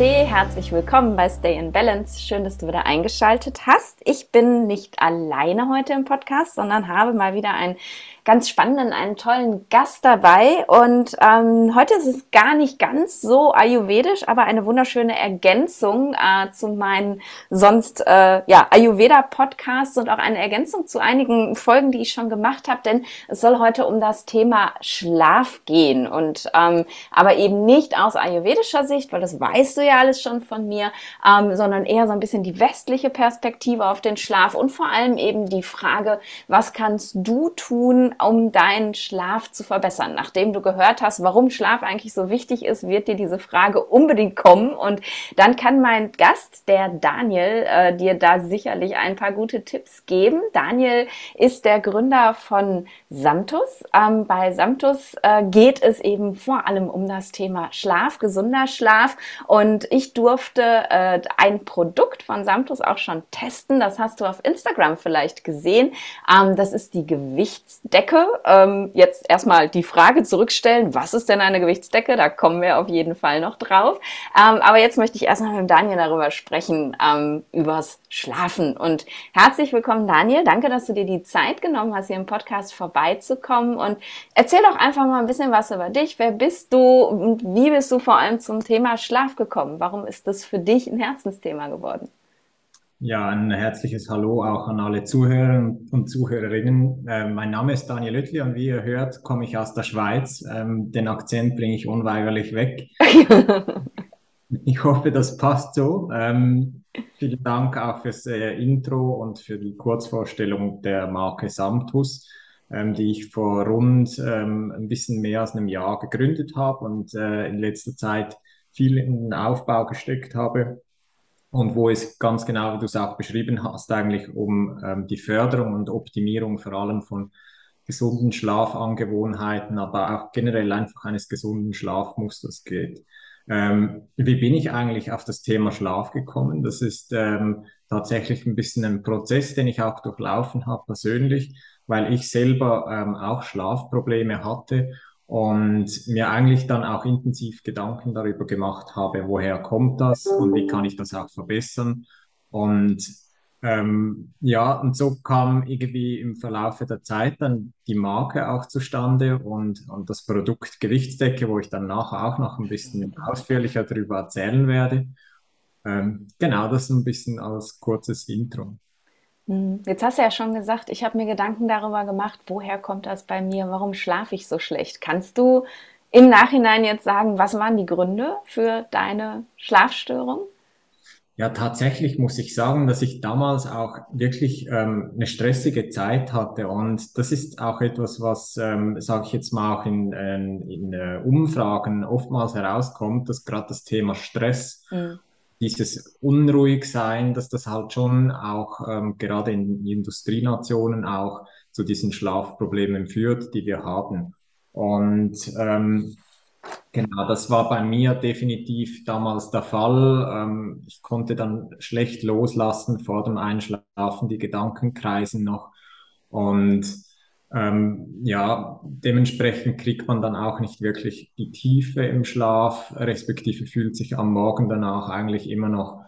Namaste, herzlich willkommen bei Stay in Balance. Schön, dass du wieder eingeschaltet hast. Ich bin nicht alleine heute im Podcast, sondern habe mal wieder ein ganz spannenden, einen tollen Gast dabei. Und ähm, heute ist es gar nicht ganz so ayurvedisch, aber eine wunderschöne Ergänzung äh, zu meinen sonst äh, ja, Ayurveda-Podcasts und auch eine Ergänzung zu einigen Folgen, die ich schon gemacht habe. Denn es soll heute um das Thema Schlaf gehen. Und ähm, aber eben nicht aus ayurvedischer Sicht, weil das weißt du ja alles schon von mir, ähm, sondern eher so ein bisschen die westliche Perspektive auf den Schlaf und vor allem eben die Frage, was kannst du tun, um deinen Schlaf zu verbessern. Nachdem du gehört hast, warum Schlaf eigentlich so wichtig ist, wird dir diese Frage unbedingt kommen. Und dann kann mein Gast, der Daniel, äh, dir da sicherlich ein paar gute Tipps geben. Daniel ist der Gründer von Samtus. Ähm, bei Samtus äh, geht es eben vor allem um das Thema Schlaf, gesunder Schlaf. Und ich durfte äh, ein Produkt von Samtus auch schon testen. Das hast du auf Instagram vielleicht gesehen. Ähm, das ist die Gewichtsdecke. Gewichtsdecke. Ähm, jetzt erstmal die Frage zurückstellen, was ist denn eine Gewichtsdecke? Da kommen wir auf jeden Fall noch drauf. Ähm, aber jetzt möchte ich erstmal mit Daniel darüber sprechen, ähm, übers Schlafen. Und herzlich willkommen, Daniel. Danke, dass du dir die Zeit genommen hast, hier im Podcast vorbeizukommen. Und erzähl doch einfach mal ein bisschen was über dich. Wer bist du und wie bist du vor allem zum Thema Schlaf gekommen? Warum ist das für dich ein Herzensthema geworden? Ja, ein herzliches Hallo auch an alle Zuhörer und Zuhörerinnen. Äh, mein Name ist Daniel Oettli und wie ihr hört, komme ich aus der Schweiz. Ähm, den Akzent bringe ich unweigerlich weg. ich hoffe, das passt so. Ähm, vielen Dank auch fürs äh, Intro und für die Kurzvorstellung der Marke Samtus, ähm, die ich vor rund ähm, ein bisschen mehr als einem Jahr gegründet habe und äh, in letzter Zeit viel in den Aufbau gesteckt habe und wo es ganz genau, wie du es auch beschrieben hast, eigentlich um ähm, die Förderung und Optimierung vor allem von gesunden Schlafangewohnheiten, aber auch generell einfach eines gesunden Schlafmusters geht. Ähm, wie bin ich eigentlich auf das Thema Schlaf gekommen? Das ist ähm, tatsächlich ein bisschen ein Prozess, den ich auch durchlaufen habe persönlich, weil ich selber ähm, auch Schlafprobleme hatte und mir eigentlich dann auch intensiv Gedanken darüber gemacht habe, woher kommt das und wie kann ich das auch verbessern. Und ähm, ja, und so kam irgendwie im Verlauf der Zeit dann die Marke auch zustande und, und das Produkt Gewichtsdecke, wo ich dann nachher auch noch ein bisschen ausführlicher darüber erzählen werde. Ähm, genau, das ein bisschen als kurzes Intro. Hm, jetzt hast du ja schon gesagt, ich habe mir Gedanken darüber gemacht, woher kommt das bei mir, warum schlafe ich so schlecht. Kannst du im Nachhinein jetzt sagen, was waren die Gründe für deine Schlafstörung? Ja, tatsächlich muss ich sagen, dass ich damals auch wirklich ähm, eine stressige Zeit hatte. Und das ist auch etwas, was, ähm, sage ich jetzt mal, auch in, in, in äh, Umfragen oftmals herauskommt, dass gerade das Thema Stress mhm dieses Unruhigsein, dass das halt schon auch ähm, gerade in Industrienationen auch zu diesen Schlafproblemen führt, die wir haben. Und ähm, genau, das war bei mir definitiv damals der Fall. Ähm, ich konnte dann schlecht loslassen vor dem Einschlafen, die Gedanken kreisen noch. Und ähm, ja, dementsprechend kriegt man dann auch nicht wirklich die Tiefe im Schlaf, respektive fühlt sich am Morgen danach eigentlich immer noch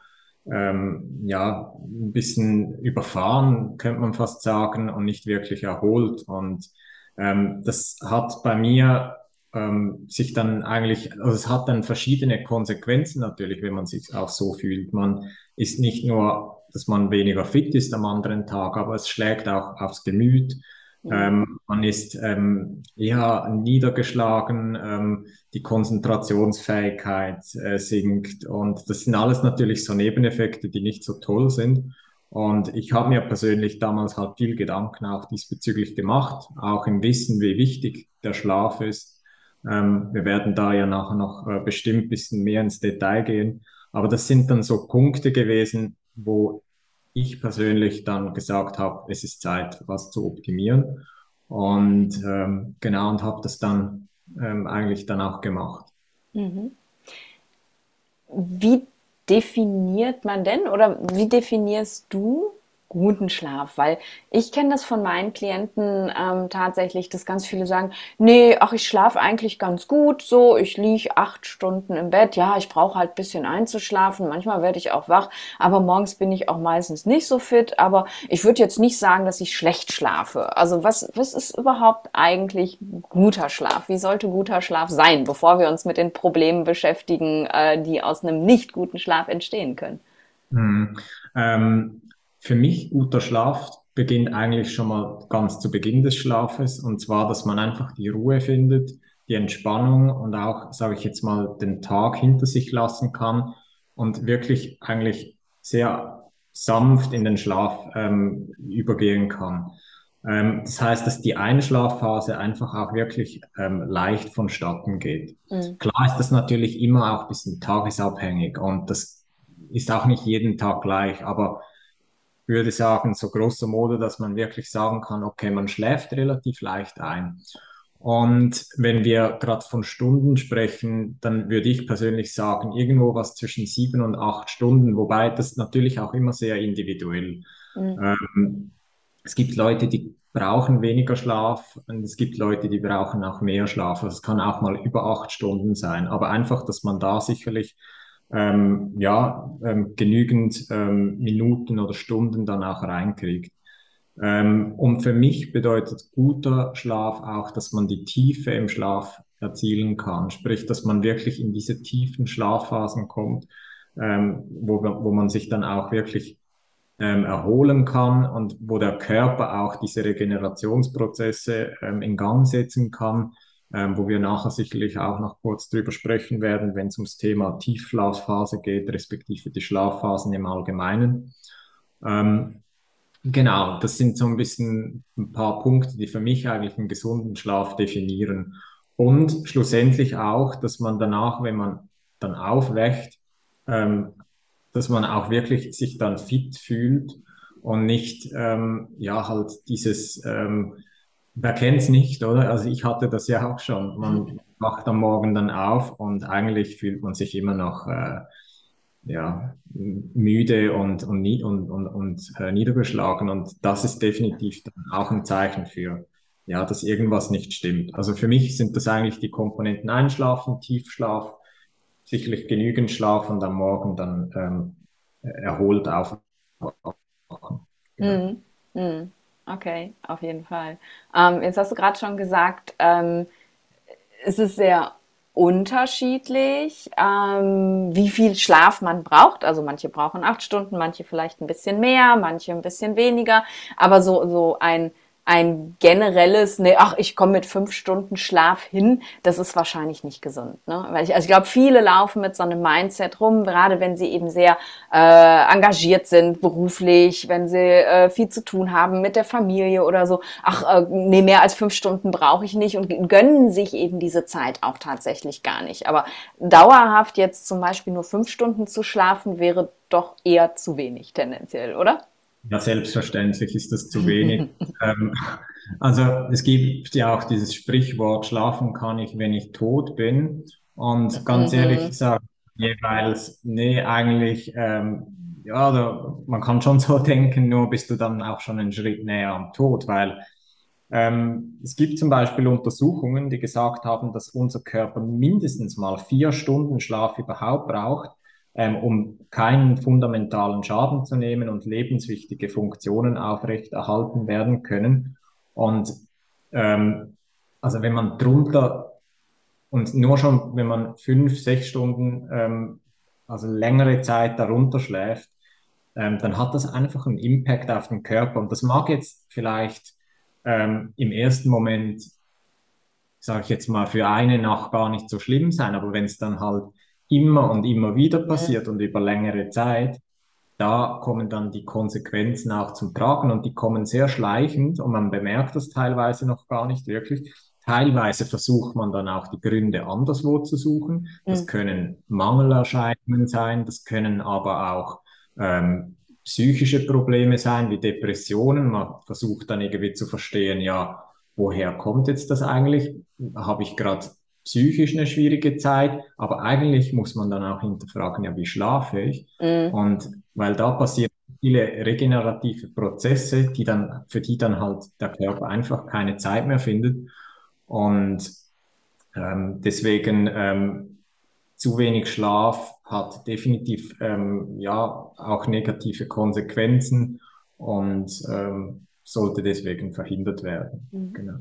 ähm, ja, ein bisschen überfahren, könnte man fast sagen, und nicht wirklich erholt. Und ähm, das hat bei mir ähm, sich dann eigentlich, also es hat dann verschiedene Konsequenzen natürlich, wenn man sich auch so fühlt. Man ist nicht nur, dass man weniger fit ist am anderen Tag, aber es schlägt auch aufs Gemüt. Ähm, man ist ähm, eher niedergeschlagen, ähm, die Konzentrationsfähigkeit äh, sinkt und das sind alles natürlich so Nebeneffekte, die nicht so toll sind. Und ich habe mir persönlich damals halt viel Gedanken auch diesbezüglich gemacht, auch im Wissen, wie wichtig der Schlaf ist. Ähm, wir werden da ja nachher noch äh, bestimmt bisschen mehr ins Detail gehen. Aber das sind dann so Punkte gewesen, wo ich persönlich dann gesagt habe, es ist Zeit, was zu optimieren. Und ähm, genau, und habe das dann ähm, eigentlich dann auch gemacht. Mhm. Wie definiert man denn oder wie definierst du guten Schlaf? Weil ich kenne das von meinen Klienten ähm, tatsächlich, dass ganz viele sagen, nee, ach, ich schlafe eigentlich ganz gut, so, ich liege acht Stunden im Bett, ja, ich brauche halt bisschen einzuschlafen, manchmal werde ich auch wach, aber morgens bin ich auch meistens nicht so fit, aber ich würde jetzt nicht sagen, dass ich schlecht schlafe. Also was, was ist überhaupt eigentlich guter Schlaf? Wie sollte guter Schlaf sein, bevor wir uns mit den Problemen beschäftigen, äh, die aus einem nicht guten Schlaf entstehen können? Hm. Ähm, für mich guter Schlaf beginnt eigentlich schon mal ganz zu Beginn des Schlafes und zwar, dass man einfach die Ruhe findet, die Entspannung und auch, sage ich jetzt mal, den Tag hinter sich lassen kann und wirklich eigentlich sehr sanft in den Schlaf ähm, übergehen kann. Ähm, das heißt, dass die Einschlafphase einfach auch wirklich ähm, leicht vonstatten geht. Mhm. Klar ist das natürlich immer auch ein bisschen tagesabhängig und das ist auch nicht jeden Tag gleich, aber würde sagen, so grosso modo, dass man wirklich sagen kann, okay, man schläft relativ leicht ein. Und wenn wir gerade von Stunden sprechen, dann würde ich persönlich sagen, irgendwo was zwischen sieben und acht Stunden, wobei das natürlich auch immer sehr individuell. Mhm. Ähm, es gibt Leute, die brauchen weniger Schlaf und es gibt Leute, die brauchen auch mehr Schlaf. Also es kann auch mal über acht Stunden sein, aber einfach, dass man da sicherlich ähm, ja, ähm, genügend ähm, Minuten oder Stunden dann auch reinkriegt. Ähm, und für mich bedeutet guter Schlaf auch, dass man die Tiefe im Schlaf erzielen kann. Sprich, dass man wirklich in diese tiefen Schlafphasen kommt, ähm, wo, wo man sich dann auch wirklich ähm, erholen kann und wo der Körper auch diese Regenerationsprozesse in Gang setzen kann ähm, wo wir nachher sicherlich auch noch kurz drüber sprechen werden, wenn es ums Thema Tiefschlafphase geht, respektive die Schlafphasen im Allgemeinen. Ähm, genau, das sind so ein bisschen ein paar Punkte, die für mich eigentlich einen gesunden Schlaf definieren. Und schlussendlich auch, dass man danach, wenn man dann aufwächt, ähm, dass man auch wirklich sich dann fit fühlt und nicht, ähm, ja, halt dieses, ähm, Wer kennt's nicht, oder? Also ich hatte das ja auch schon. Man wacht am Morgen dann auf und eigentlich fühlt man sich immer noch äh, ja, müde und, und, und, und, und äh, niedergeschlagen. Und das ist definitiv dann auch ein Zeichen für, ja, dass irgendwas nicht stimmt. Also für mich sind das eigentlich die Komponenten Einschlafen, Tiefschlaf, sicherlich genügend Schlaf und am Morgen dann ähm, erholt aufwachen. Genau. Mm, mm. Okay, auf jeden Fall. Ähm, jetzt hast du gerade schon gesagt, ähm, es ist sehr unterschiedlich, ähm, wie viel Schlaf man braucht. Also manche brauchen acht Stunden, manche vielleicht ein bisschen mehr, manche ein bisschen weniger. Aber so, so ein ein generelles, ne, ach, ich komme mit fünf Stunden Schlaf hin, das ist wahrscheinlich nicht gesund. Ne? Weil ich, also ich glaube, viele laufen mit so einem Mindset rum, gerade wenn sie eben sehr äh, engagiert sind beruflich, wenn sie äh, viel zu tun haben mit der Familie oder so. Ach, äh, nee, mehr als fünf Stunden brauche ich nicht und gönnen sich eben diese Zeit auch tatsächlich gar nicht. Aber dauerhaft jetzt zum Beispiel nur fünf Stunden zu schlafen, wäre doch eher zu wenig tendenziell, oder? Ja, selbstverständlich ist das zu wenig. ähm, also es gibt ja auch dieses Sprichwort, schlafen kann ich, wenn ich tot bin. Und ganz mhm. ehrlich gesagt, jeweils, nee, eigentlich, ähm, ja, da, man kann schon so denken, nur bist du dann auch schon einen Schritt näher am Tod, weil ähm, es gibt zum Beispiel Untersuchungen, die gesagt haben, dass unser Körper mindestens mal vier Stunden Schlaf überhaupt braucht, ähm, um keinen fundamentalen Schaden zu nehmen und lebenswichtige Funktionen aufrechterhalten werden können. Und ähm, also wenn man drunter und nur schon, wenn man fünf, sechs Stunden, ähm, also längere Zeit darunter schläft, ähm, dann hat das einfach einen Impact auf den Körper. Und das mag jetzt vielleicht ähm, im ersten Moment, sage ich jetzt mal, für eine Nacht gar nicht so schlimm sein, aber wenn es dann halt immer und immer wieder passiert und über längere Zeit, da kommen dann die Konsequenzen auch zum Tragen und die kommen sehr schleichend und man bemerkt das teilweise noch gar nicht wirklich. Teilweise versucht man dann auch die Gründe anderswo zu suchen. Das mhm. können Mangelerscheinungen sein, das können aber auch ähm, psychische Probleme sein, wie Depressionen. Man versucht dann irgendwie zu verstehen, ja, woher kommt jetzt das eigentlich? Habe ich gerade psychisch eine schwierige Zeit, aber eigentlich muss man dann auch hinterfragen, ja, wie schlafe ich? Mhm. Und weil da passiert viele regenerative Prozesse, die dann, für die dann halt der Körper einfach keine Zeit mehr findet. Und ähm, deswegen ähm, zu wenig Schlaf hat definitiv ähm, ja auch negative Konsequenzen und ähm, sollte deswegen verhindert werden. Mhm. Genau.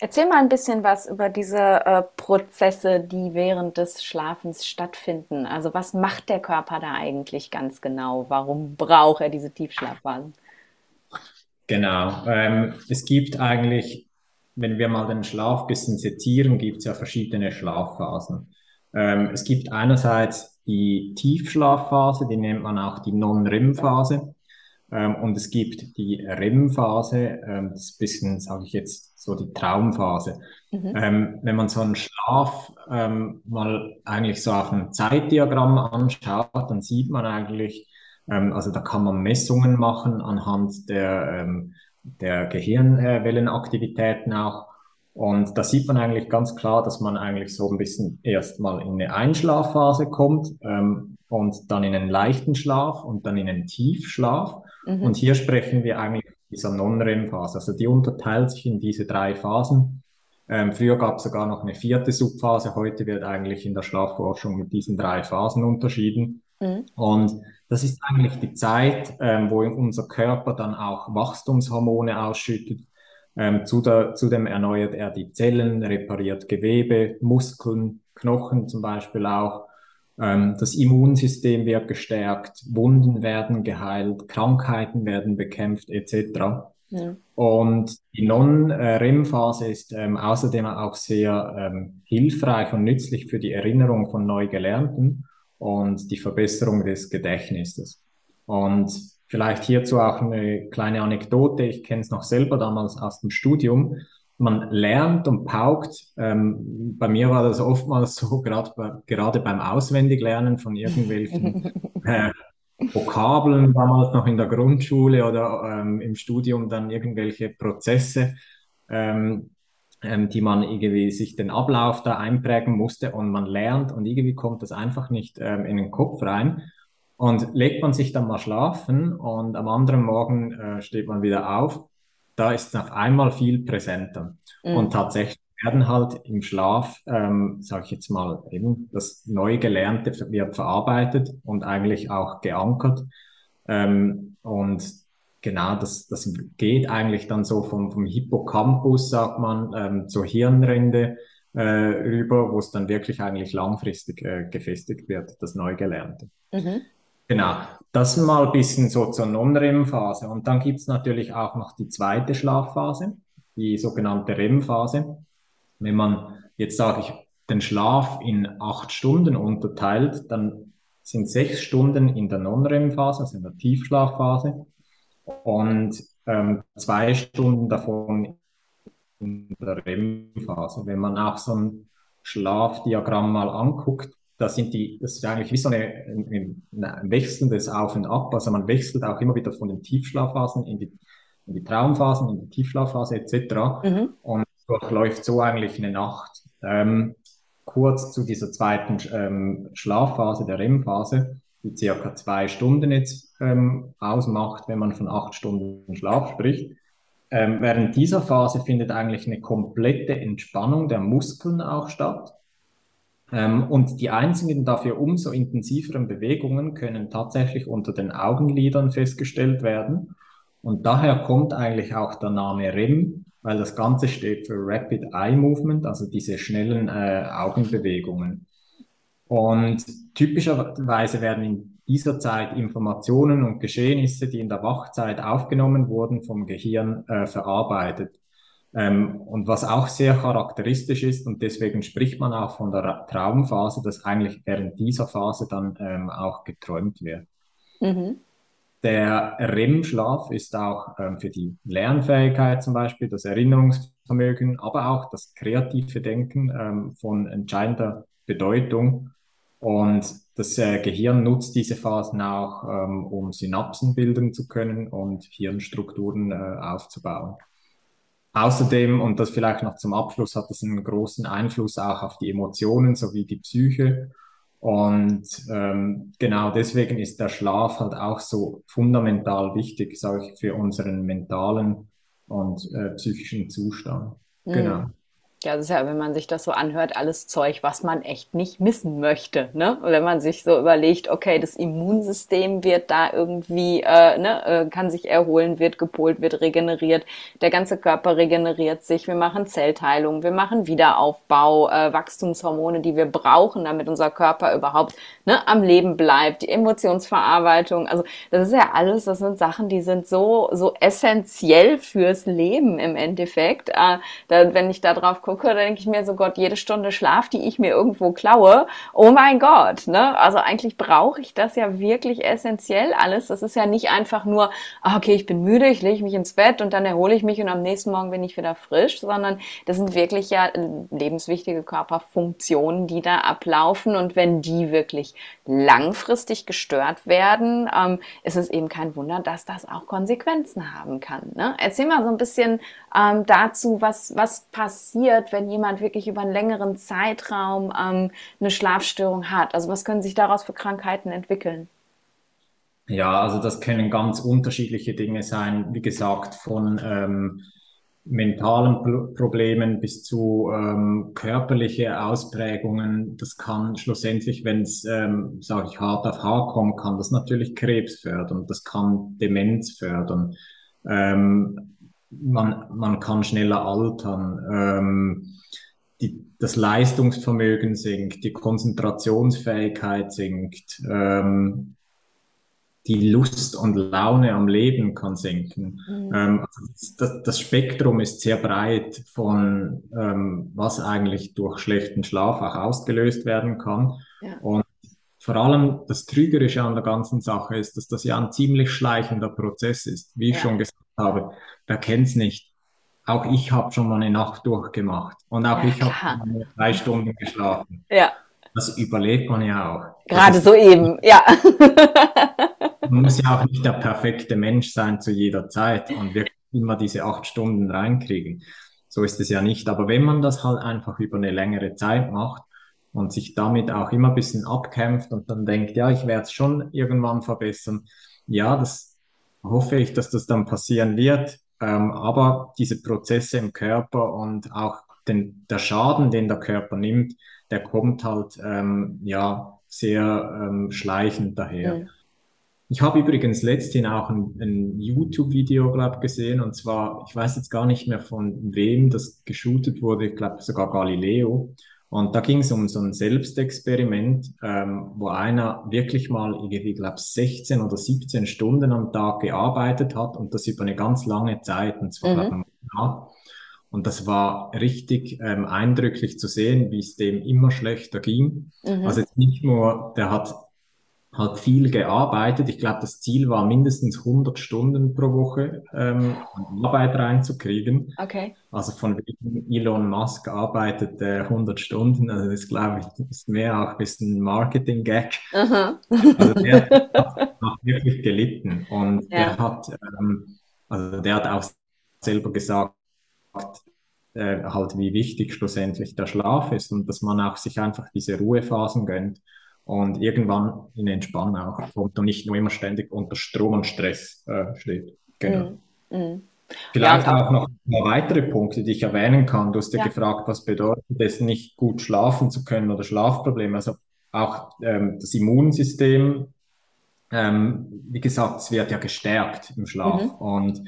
Erzähl mal ein bisschen was über diese äh, Prozesse, die während des Schlafens stattfinden. Also was macht der Körper da eigentlich ganz genau? Warum braucht er diese Tiefschlafphasen? Genau. Ähm, es gibt eigentlich, wenn wir mal den Schlaf ein bisschen sezieren, gibt es ja verschiedene Schlafphasen. Ähm, es gibt einerseits die Tiefschlafphase, die nennt man auch die Non-REM-Phase. Ähm, und es gibt die REM-Phase, ähm, das ist ein bisschen, sage ich jetzt, so die Traumphase. Mhm. Ähm, wenn man so einen Schlaf ähm, mal eigentlich so auf einem Zeitdiagramm anschaut, dann sieht man eigentlich, ähm, also da kann man Messungen machen anhand der, ähm, der Gehirnwellenaktivitäten auch. Und da sieht man eigentlich ganz klar, dass man eigentlich so ein bisschen erstmal in eine Einschlafphase kommt ähm, und dann in einen leichten Schlaf und dann in einen Tiefschlaf. Mhm. Und hier sprechen wir eigentlich dieser Non-REM-Phase. Also die unterteilt sich in diese drei Phasen. Ähm, früher gab es sogar noch eine vierte Subphase. Heute wird eigentlich in der Schlafforschung mit diesen drei Phasen unterschieden. Mhm. Und das ist eigentlich die Zeit, ähm, wo unser Körper dann auch Wachstumshormone ausschüttet. Ähm, zu der, zudem erneuert er die Zellen, repariert Gewebe, Muskeln, Knochen zum Beispiel auch. Ähm, das Immunsystem wird gestärkt, Wunden werden geheilt, Krankheiten werden bekämpft etc. Ja. Und die Non-REM-Phase ist ähm, außerdem auch sehr ähm, hilfreich und nützlich für die Erinnerung von neu Gelernten und die Verbesserung des Gedächtnisses. Und vielleicht hierzu auch eine kleine Anekdote. Ich kenne es noch selber damals aus dem Studium man lernt und paukt. Ähm, bei mir war das oftmals so, grad bei, gerade beim Auswendiglernen von irgendwelchen äh, Vokabeln, damals noch in der Grundschule oder ähm, im Studium dann irgendwelche Prozesse, ähm, ähm, die man irgendwie sich den Ablauf da einprägen musste und man lernt und irgendwie kommt das einfach nicht ähm, in den Kopf rein. Und legt man sich dann mal schlafen und am anderen Morgen äh, steht man wieder auf da ist es auf einmal viel präsenter. Mhm. Und tatsächlich werden halt im Schlaf, ähm, sage ich jetzt mal, eben das neu Gelernte wird verarbeitet und eigentlich auch geankert. Ähm, und genau, das, das geht eigentlich dann so vom, vom Hippocampus, sagt man, ähm, zur Hirnrinde äh, rüber, wo es dann wirklich eigentlich langfristig äh, gefestigt wird, das Neugelernte. Mhm. Genau, das mal ein bisschen so zur Non-REM-Phase. Und dann gibt es natürlich auch noch die zweite Schlafphase, die sogenannte REM-Phase. Wenn man jetzt sage ich den Schlaf in acht Stunden unterteilt, dann sind sechs Stunden in der Non-REM-Phase, also in der Tiefschlafphase, und ähm, zwei Stunden davon in der REM-Phase. Wenn man auch so ein Schlafdiagramm mal anguckt, das sind die, das ist eigentlich wie so eine, ein, ein wechselndes Auf und Ab. Also man wechselt auch immer wieder von den Tiefschlafphasen in die, in die Traumphasen, in die Tiefschlafphase etc. Mhm. Und durchläuft so eigentlich eine Nacht. Ähm, kurz zu dieser zweiten ähm, Schlafphase, der REM-Phase, die circa zwei Stunden jetzt ähm, ausmacht, wenn man von acht Stunden Schlaf spricht. Ähm, während dieser Phase findet eigentlich eine komplette Entspannung der Muskeln auch statt. Ähm, und die einzigen dafür umso intensiveren Bewegungen können tatsächlich unter den Augenlidern festgestellt werden. Und daher kommt eigentlich auch der Name REM, weil das Ganze steht für Rapid Eye Movement, also diese schnellen äh, Augenbewegungen. Und typischerweise werden in dieser Zeit Informationen und Geschehnisse, die in der Wachzeit aufgenommen wurden, vom Gehirn äh, verarbeitet. Ähm, und was auch sehr charakteristisch ist, und deswegen spricht man auch von der Traumphase, dass eigentlich während dieser Phase dann ähm, auch geträumt wird. Mhm. Der REM-Schlaf ist auch ähm, für die Lernfähigkeit zum Beispiel, das Erinnerungsvermögen, aber auch das kreative Denken ähm, von entscheidender Bedeutung. Und das äh, Gehirn nutzt diese Phasen auch, ähm, um Synapsen bilden zu können und Hirnstrukturen äh, aufzubauen. Außerdem, und das vielleicht noch zum Abschluss, hat es einen großen Einfluss auch auf die Emotionen sowie die Psyche. Und ähm, genau deswegen ist der Schlaf halt auch so fundamental wichtig, sage ich, für unseren mentalen und äh, psychischen Zustand. Mhm. Genau. Ja, das ist ja, wenn man sich das so anhört, alles Zeug, was man echt nicht missen möchte. Ne? Wenn man sich so überlegt, okay, das Immunsystem wird da irgendwie, äh, ne, äh, kann sich erholen, wird gepolt, wird regeneriert, der ganze Körper regeneriert sich, wir machen Zellteilung, wir machen Wiederaufbau, äh, Wachstumshormone, die wir brauchen, damit unser Körper überhaupt ne, am Leben bleibt, die Emotionsverarbeitung. Also das ist ja alles, das sind Sachen, die sind so, so essentiell fürs Leben im Endeffekt. Äh, da, wenn ich da drauf gucke, da denke ich mir so, Gott, jede Stunde Schlaf, die ich mir irgendwo klaue, oh mein Gott, ne? Also eigentlich brauche ich das ja wirklich essentiell alles. Das ist ja nicht einfach nur, ah, okay, ich bin müde, ich lege mich ins Bett und dann erhole ich mich und am nächsten Morgen bin ich wieder frisch, sondern das sind wirklich ja lebenswichtige Körperfunktionen, die da ablaufen und wenn die wirklich langfristig gestört werden, ähm, ist es eben kein Wunder, dass das auch Konsequenzen haben kann. Ne? Erzähl mal so ein bisschen ähm, dazu, was, was passiert, wenn jemand wirklich über einen längeren Zeitraum ähm, eine Schlafstörung hat. Also was können sich daraus für Krankheiten entwickeln? Ja, also das können ganz unterschiedliche Dinge sein. Wie gesagt, von ähm, mentalen Problemen bis zu ähm, körperliche Ausprägungen. Das kann schlussendlich, wenn es, ähm, sage ich, hart auf hart kommt, kann das natürlich Krebs fördern. Das kann Demenz fördern. Ähm, man, man kann schneller altern. Ähm, die, das Leistungsvermögen sinkt, die Konzentrationsfähigkeit sinkt. Ähm, die Lust und Laune am Leben kann sinken. Mhm. Ähm, also das, das, Spektrum ist sehr breit von, ähm, was eigentlich durch schlechten Schlaf auch ausgelöst werden kann. Ja. Und vor allem das Trügerische an der ganzen Sache ist, dass das ja ein ziemlich schleichender Prozess ist. Wie ich ja. schon gesagt habe, wer kennt es nicht? Auch ich habe schon mal eine Nacht durchgemacht und auch ja, ich habe drei Stunden geschlafen. Ja. Das überlebt man ja auch. Gerade so eben, ja. man muss ja auch nicht der perfekte Mensch sein zu jeder Zeit und wirklich immer diese acht Stunden reinkriegen. So ist es ja nicht. Aber wenn man das halt einfach über eine längere Zeit macht und sich damit auch immer ein bisschen abkämpft und dann denkt, ja, ich werde es schon irgendwann verbessern, ja, das hoffe ich, dass das dann passieren wird. Ähm, aber diese Prozesse im Körper und auch den, der Schaden, den der Körper nimmt, der kommt halt ähm, ja sehr ähm, schleichend daher. Mhm. Ich habe übrigens letzthin auch ein, ein YouTube-Video, glaube gesehen, und zwar, ich weiß jetzt gar nicht mehr von wem das geshootet wurde, ich glaube sogar Galileo. Und da ging es um so ein Selbstexperiment, ähm, wo einer wirklich mal, irgendwie, glaube 16 oder 17 Stunden am Tag gearbeitet hat und das über eine ganz lange Zeit, und zwar mhm. Jahr. Und das war richtig ähm, eindrücklich zu sehen, wie es dem immer schlechter ging. Mhm. Also jetzt nicht nur, der hat hat viel gearbeitet. Ich glaube, das Ziel war mindestens 100 Stunden pro Woche ähm, Arbeit reinzukriegen. Okay. Also von wegen Elon Musk arbeitet äh, 100 Stunden. Also das glaube ich ist mehr auch ein bisschen Marketing-Gag. Also der hat wirklich gelitten und ja. der hat ähm, also der hat auch selber gesagt, äh, halt wie wichtig schlussendlich der Schlaf ist und dass man auch sich einfach diese Ruhephasen gönnt und irgendwann in Entspannung auch kommt und nicht nur immer ständig unter Strom und Stress äh, steht. Genau. Mm, mm. Vielleicht ja, auch noch weitere Punkte, die ich erwähnen kann. Du hast ja, ja, gefragt, was bedeutet es, nicht gut schlafen zu können oder Schlafprobleme. Also auch ähm, das Immunsystem, ähm, wie gesagt, es wird ja gestärkt im Schlaf. Mhm. Und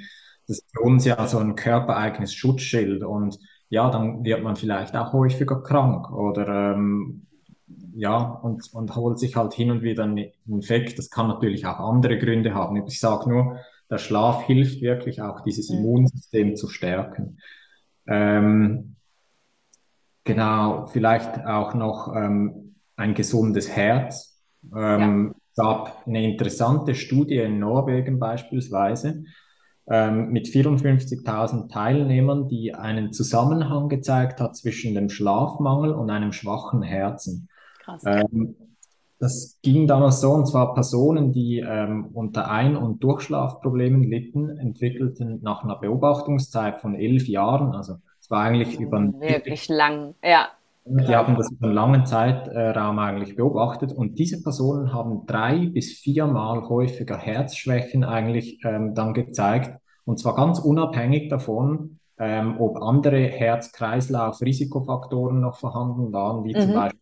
das ist für uns ja so ein körpereigenes Schutzschild. Und ja, dann wird man vielleicht auch häufiger krank oder ähm, ja, und, und holt sich halt hin und wieder einen Infekt. Das kann natürlich auch andere Gründe haben. Ich sage nur, der Schlaf hilft wirklich auch, dieses. Immunsystem zu stärken. Ähm, genau, vielleicht auch noch ähm, ein gesundes Herz. Ähm, ja. gab eine interessante Studie in Norwegen beispielsweise ähm, mit 54.000 Teilnehmern, die einen Zusammenhang gezeigt hat zwischen dem Schlafmangel und einem schwachen Herzen. Krass. Ähm, das ging damals so, und zwar Personen, die ähm, unter Ein- und Durchschlafproblemen litten, entwickelten nach einer Beobachtungszeit von elf Jahren, also es war eigentlich über ein wirklich lang, ja. Die haben das über einen langen Zeitraum eigentlich beobachtet und diese Personen haben drei bis viermal häufiger Herzschwächen eigentlich ähm, dann gezeigt und zwar ganz unabhängig davon, ähm, ob andere Herz-Kreislauf-Risikofaktoren noch vorhanden waren, wie mhm. zum Beispiel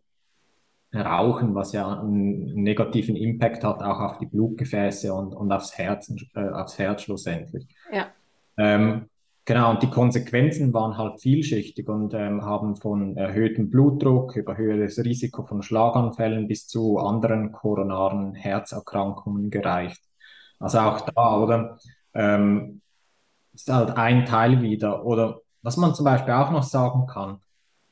Rauchen, was ja einen negativen Impact hat auch auf die Blutgefäße und, und aufs Herz, äh, aufs Herz schlussendlich. Ja. Ähm, Genau, und die Konsequenzen waren halt vielschichtig und ähm, haben von erhöhtem Blutdruck über höheres Risiko von Schlaganfällen bis zu anderen koronaren Herzerkrankungen gereicht. Also auch da, oder? Ähm, ist halt ein Teil wieder. Oder was man zum Beispiel auch noch sagen kann,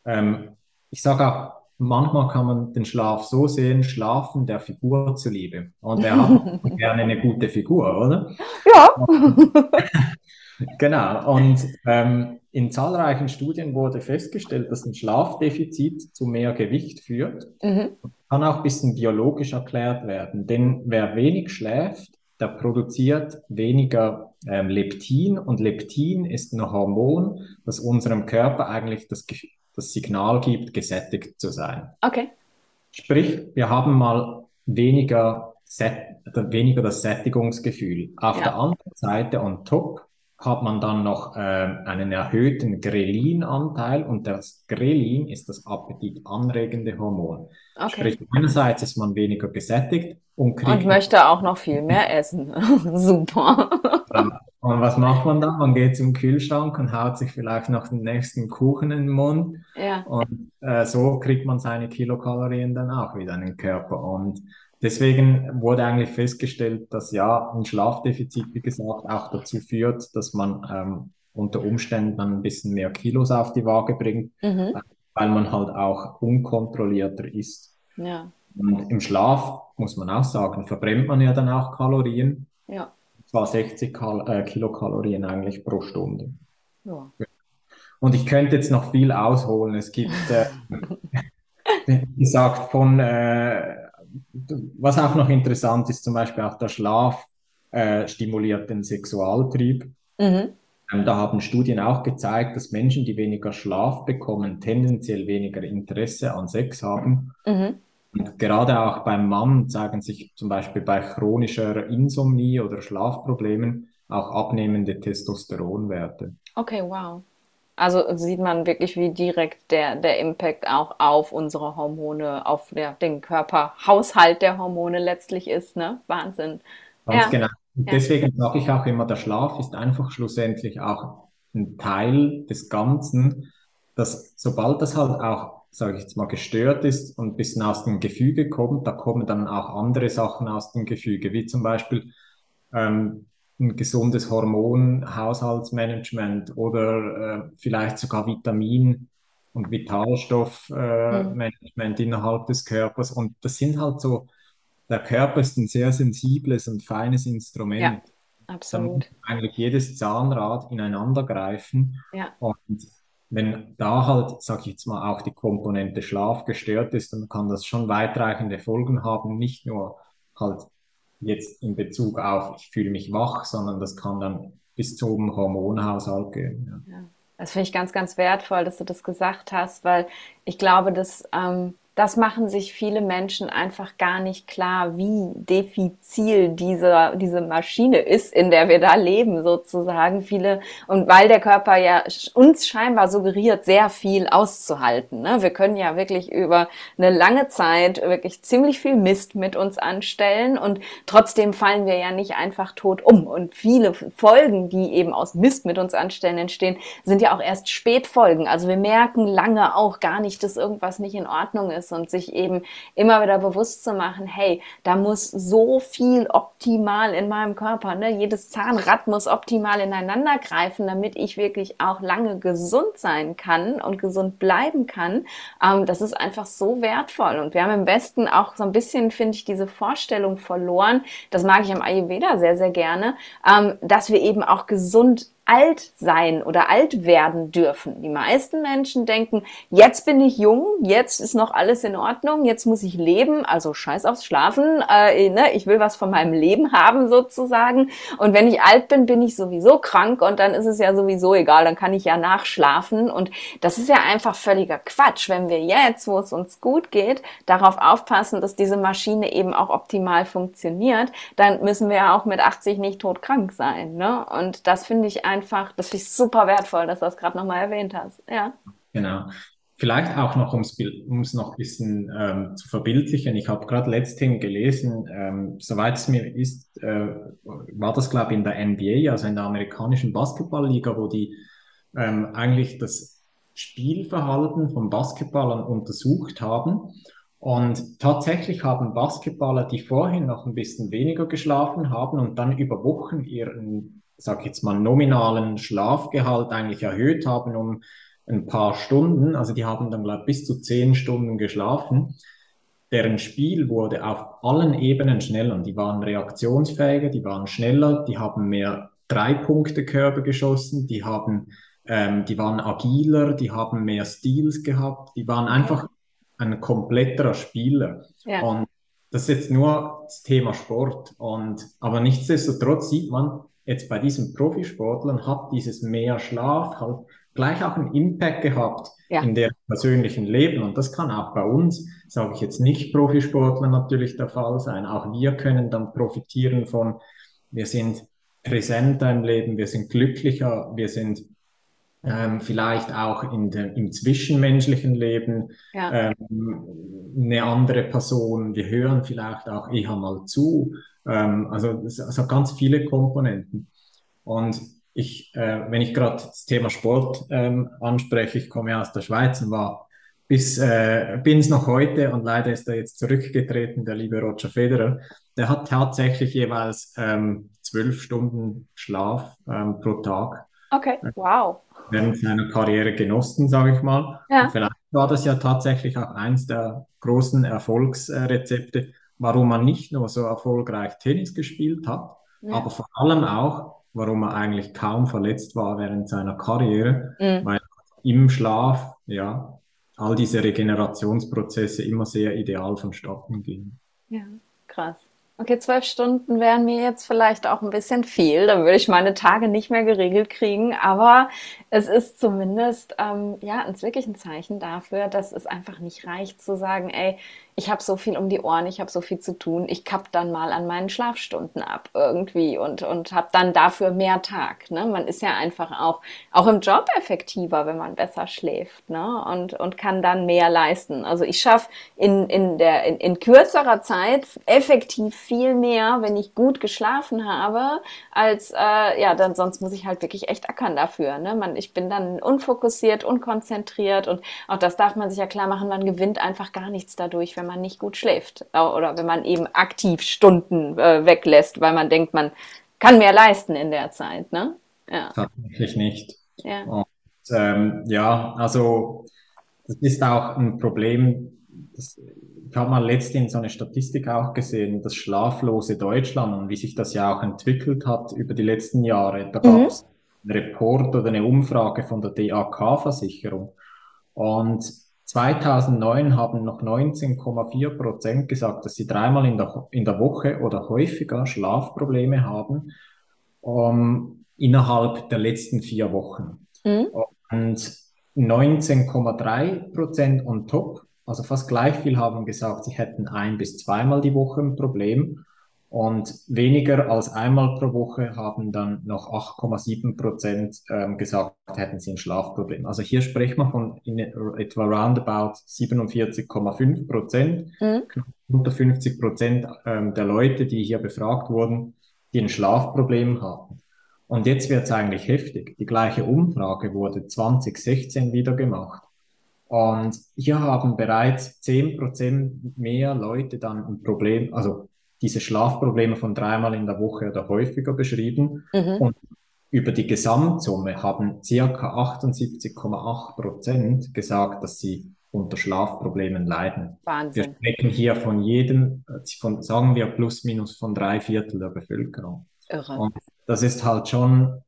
ähm, ich sage auch, manchmal kann man den Schlaf so sehen, schlafen der Figur zuliebe. Und er hat gerne eine gute Figur, oder? Ja. Genau, und ähm, in zahlreichen Studien wurde festgestellt, dass ein Schlafdefizit zu mehr Gewicht führt. Mhm. Kann auch ein bisschen biologisch erklärt werden, denn wer wenig schläft, der produziert weniger ähm, Leptin und Leptin ist ein Hormon, das unserem Körper eigentlich das, das Signal gibt, gesättigt zu sein. Okay. Sprich, wir haben mal weniger, weniger das Sättigungsgefühl. Auf ja. der anderen Seite on top hat man dann noch äh, einen erhöhten Grelin-Anteil und das Grelin ist das appetitanregende Hormon. Okay. Sprich, einerseits ist man weniger gesättigt und kriegt... Und möchte auch noch viel mehr essen. Super. Und was macht man dann? Man geht zum Kühlschrank und haut sich vielleicht noch den nächsten Kuchen in den Mund. Ja. Und äh, so kriegt man seine Kilokalorien dann auch wieder in den Körper. Und Deswegen wurde eigentlich festgestellt, dass ja ein Schlafdefizit, wie gesagt, auch dazu führt, dass man ähm, unter Umständen dann ein bisschen mehr Kilos auf die Waage bringt, mhm. weil man halt auch unkontrollierter ist. Ja. Und im Schlaf, muss man auch sagen, verbrennt man ja dann auch Kalorien. Ja. Zwar 60 Kal äh, Kilokalorien eigentlich pro Stunde. Ja. Und ich könnte jetzt noch viel ausholen. Es gibt, äh, wie gesagt, von äh, was auch noch interessant ist, zum Beispiel auch der Schlaf äh, stimuliert den Sexualtrieb. Mhm. Ähm, da haben Studien auch gezeigt, dass Menschen, die weniger Schlaf bekommen, tendenziell weniger Interesse an Sex haben. Mhm. Und gerade auch beim Mann zeigen sich zum Beispiel bei chronischer Insomnie oder Schlafproblemen auch abnehmende Testosteronwerte. Okay, wow. Also sieht man wirklich, wie direkt der, der Impact auch auf unsere Hormone, auf der, den Körperhaushalt der Hormone letztlich ist. Ne? Wahnsinn. Ganz ja. genau. Und deswegen sage ich auch immer, der Schlaf ist einfach schlussendlich auch ein Teil des Ganzen, dass sobald das halt auch, sage ich jetzt mal, gestört ist und ein bisschen aus dem Gefüge kommt, da kommen dann auch andere Sachen aus dem Gefüge, wie zum Beispiel ähm, ein gesundes Hormonhaushaltsmanagement oder äh, vielleicht sogar Vitamin- und Vitalstoffmanagement äh, mhm. innerhalb des Körpers. Und das sind halt so, der Körper ist ein sehr sensibles und feines Instrument. Ja, absolut. Dann eigentlich jedes Zahnrad ineinander greifen. Ja. Und wenn da halt, sag ich jetzt mal, auch die Komponente Schlaf gestört ist, dann kann das schon weitreichende Folgen haben, nicht nur halt jetzt in Bezug auf, ich fühle mich wach, sondern das kann dann bis zum Hormonhaushalt gehen. Ja, das finde ich ganz, ganz wertvoll, dass du das gesagt hast, weil ich glaube, dass ähm, das machen sich viele Menschen einfach gar nicht klar, wie diffizil diese, diese Maschine ist, in der wir da leben, sozusagen. Viele, und weil der Körper ja uns scheinbar suggeriert, sehr viel auszuhalten. Ne? Wir können ja wirklich über eine lange Zeit wirklich ziemlich viel Mist mit uns anstellen und trotzdem fallen wir ja nicht einfach tot um. Und viele Folgen, die eben aus Mist mit uns anstellen entstehen, sind ja auch erst Spätfolgen. Also wir merken lange auch gar nicht, dass irgendwas nicht in Ordnung ist ist und sich eben immer wieder bewusst zu machen, hey, da muss so viel optimal in meinem Körper, ne? jedes Zahnrad muss optimal ineinander greifen, damit ich wirklich auch lange gesund sein kann und gesund bleiben kann. Ähm, das ist einfach so wertvoll und wir haben im Westen auch so ein bisschen, finde ich, diese Vorstellung verloren, das mag ich am Ayurveda sehr, sehr gerne, ähm, dass wir eben auch gesund alt sein oder alt werden dürfen. Die meisten Menschen denken, jetzt bin ich jung, jetzt ist noch alles in Ordnung, jetzt muss ich leben, also scheiß aufs Schlafen, äh, ne? ich will was von meinem Leben haben sozusagen. Und wenn ich alt bin, bin ich sowieso krank und dann ist es ja sowieso egal, dann kann ich ja nachschlafen. Und das ist ja einfach völliger Quatsch, wenn wir jetzt, wo es uns gut geht, darauf aufpassen, dass diese Maschine eben auch optimal funktioniert, dann müssen wir ja auch mit 80 nicht todkrank sein. Ne? Und das finde ich einfach, das ich super wertvoll, dass du das gerade nochmal erwähnt hast. Ja. Genau. Vielleicht auch noch, um es noch ein bisschen ähm, zu verbildlichen. Ich habe gerade letzthin gelesen, ähm, soweit es mir ist, äh, war das, glaube ich, in der NBA, also in der amerikanischen Basketballliga, wo die ähm, eigentlich das Spielverhalten von Basketballern untersucht haben. Und tatsächlich haben Basketballer, die vorhin noch ein bisschen weniger geschlafen haben und dann über Wochen ihren sag jetzt mal, nominalen Schlafgehalt eigentlich erhöht haben um ein paar Stunden. Also die haben dann, glaube bis zu zehn Stunden geschlafen. Deren Spiel wurde auf allen Ebenen schneller. Die waren reaktionsfähiger, die waren schneller, die haben mehr Drei-Punkte-Körbe geschossen, die haben, ähm, die waren agiler, die haben mehr Steals gehabt, die waren einfach ein kompletterer Spieler. Ja. Und das ist jetzt nur das Thema Sport. Und, aber nichtsdestotrotz sieht man, jetzt bei diesen Profisportlern hat dieses mehr Schlaf halt gleich auch einen Impact gehabt ja. in der persönlichen Leben. Und das kann auch bei uns, sage ich jetzt nicht Profisportler natürlich der Fall sein. Auch wir können dann profitieren von, wir sind präsenter im Leben, wir sind glücklicher, wir sind ähm, vielleicht auch in de, im zwischenmenschlichen Leben ja. ähm, eine andere Person. Wir hören vielleicht auch eher mal zu. Ähm, also hat ganz viele Komponenten. Und ich, äh, wenn ich gerade das Thema Sport ähm, anspreche, ich komme ja aus der Schweiz und war bis äh, bin es noch heute und leider ist er jetzt zurückgetreten, der liebe Roger Federer. Der hat tatsächlich jeweils ähm, zwölf Stunden Schlaf ähm, pro Tag. Okay, wow. Während seiner Karriere genossen, sage ich mal. Ja. Vielleicht war das ja tatsächlich auch eins der großen Erfolgsrezepte, warum man nicht nur so erfolgreich Tennis gespielt hat, ja. aber vor allem auch, warum er eigentlich kaum verletzt war während seiner Karriere, mhm. weil im Schlaf, ja, all diese Regenerationsprozesse immer sehr ideal vonstatten gingen. Ja, krass. Okay, zwölf Stunden wären mir jetzt vielleicht auch ein bisschen viel. Dann würde ich meine Tage nicht mehr geregelt kriegen. Aber es ist zumindest ähm, ja ein wirklich ein Zeichen dafür, dass es einfach nicht reicht zu sagen, ey, ich habe so viel um die Ohren, ich habe so viel zu tun, ich kapp dann mal an meinen Schlafstunden ab irgendwie und, und habe dann dafür mehr Tag. Ne? Man ist ja einfach auch, auch im Job effektiver, wenn man besser schläft ne? und, und kann dann mehr leisten. Also ich schaffe in, in, der, in, in kürzerer Zeit effektiv viel mehr, wenn ich gut geschlafen habe, als äh, ja, dann sonst muss ich halt wirklich echt ackern dafür. Ne? Man, ich bin dann unfokussiert, unkonzentriert und auch das darf man sich ja klar machen, man gewinnt einfach gar nichts dadurch, wenn man nicht gut schläft oder wenn man eben aktiv Stunden äh, weglässt, weil man denkt, man kann mehr leisten in der Zeit. Ne? Ja. Tatsächlich nicht. Ja. Und, ähm, ja, also das ist auch ein Problem. Das, ich habe mal letztens so eine Statistik auch gesehen, das schlaflose Deutschland und wie sich das ja auch entwickelt hat über die letzten Jahre. Da gab es mhm. einen Report oder eine Umfrage von der DAK-Versicherung. Und 2009 haben noch 19,4 Prozent gesagt, dass sie dreimal in der, in der Woche oder häufiger Schlafprobleme haben um, innerhalb der letzten vier Wochen. Mhm. Und 19,3 Prozent on top, also fast gleich viel, haben gesagt, sie hätten ein bis zweimal die Woche ein Problem. Und weniger als einmal pro Woche haben dann noch 8,7 Prozent ähm, gesagt, hätten sie ein Schlafproblem. Also hier spricht man von in etwa roundabout 47,5 Prozent, mhm. unter 50 Prozent ähm, der Leute, die hier befragt wurden, die ein Schlafproblem hatten. Und jetzt wird es eigentlich heftig. Die gleiche Umfrage wurde 2016 wieder gemacht. Und hier haben bereits 10 Prozent mehr Leute dann ein Problem, also diese Schlafprobleme von dreimal in der Woche oder häufiger beschrieben. Mhm. Und über die Gesamtsumme haben circa 78,8 Prozent gesagt, dass sie unter Schlafproblemen leiden. Wahnsinn. Wir sprechen hier von jedem, von, sagen wir plus minus von drei Viertel der Bevölkerung. Irre. Und das ist halt schon,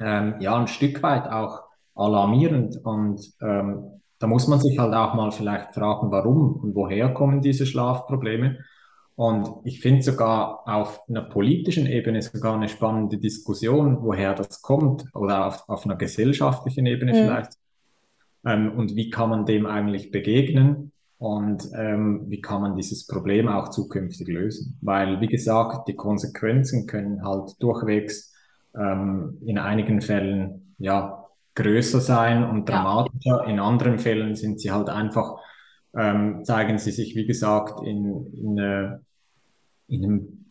ähm, ja ein Stück weit auch alarmierend und ähm, da muss man sich halt auch mal vielleicht fragen, warum und woher kommen diese Schlafprobleme. Und ich finde sogar auf einer politischen Ebene sogar eine spannende Diskussion, woher das kommt oder auf, auf einer gesellschaftlichen Ebene mhm. vielleicht. Ähm, und wie kann man dem eigentlich begegnen und ähm, wie kann man dieses Problem auch zukünftig lösen? Weil, wie gesagt, die Konsequenzen können halt durchwegs ähm, in einigen Fällen ja größer sein und dramatischer. Ja. In anderen Fällen sind sie halt einfach ähm, zeigen sie sich, wie gesagt, in, in, äh, in, einem,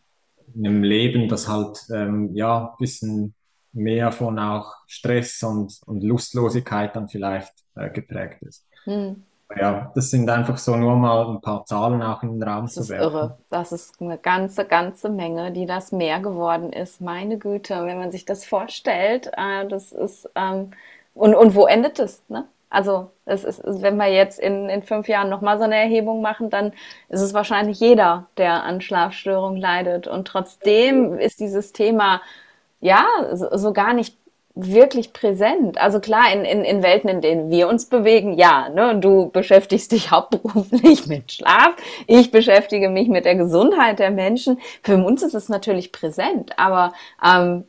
in einem Leben, das halt ähm, ja ein bisschen mehr von auch Stress und, und Lustlosigkeit dann vielleicht äh, geprägt ist. Hm. Ja, das sind einfach so nur mal ein paar Zahlen auch in den Raum das zu werfen. Das ist irre. Das ist eine ganze, ganze Menge, die das mehr geworden ist. Meine Güte, wenn man sich das vorstellt, äh, das ist, ähm, und, und wo endet es, ne? Also es ist, wenn wir jetzt in, in fünf Jahren nochmal so eine Erhebung machen, dann ist es wahrscheinlich jeder, der an Schlafstörungen leidet. Und trotzdem ist dieses Thema ja so, so gar nicht wirklich präsent. Also klar, in, in, in Welten, in denen wir uns bewegen, ja, ne, du beschäftigst dich hauptberuflich mit Schlaf, ich beschäftige mich mit der Gesundheit der Menschen. Für uns ist es natürlich präsent, aber ähm,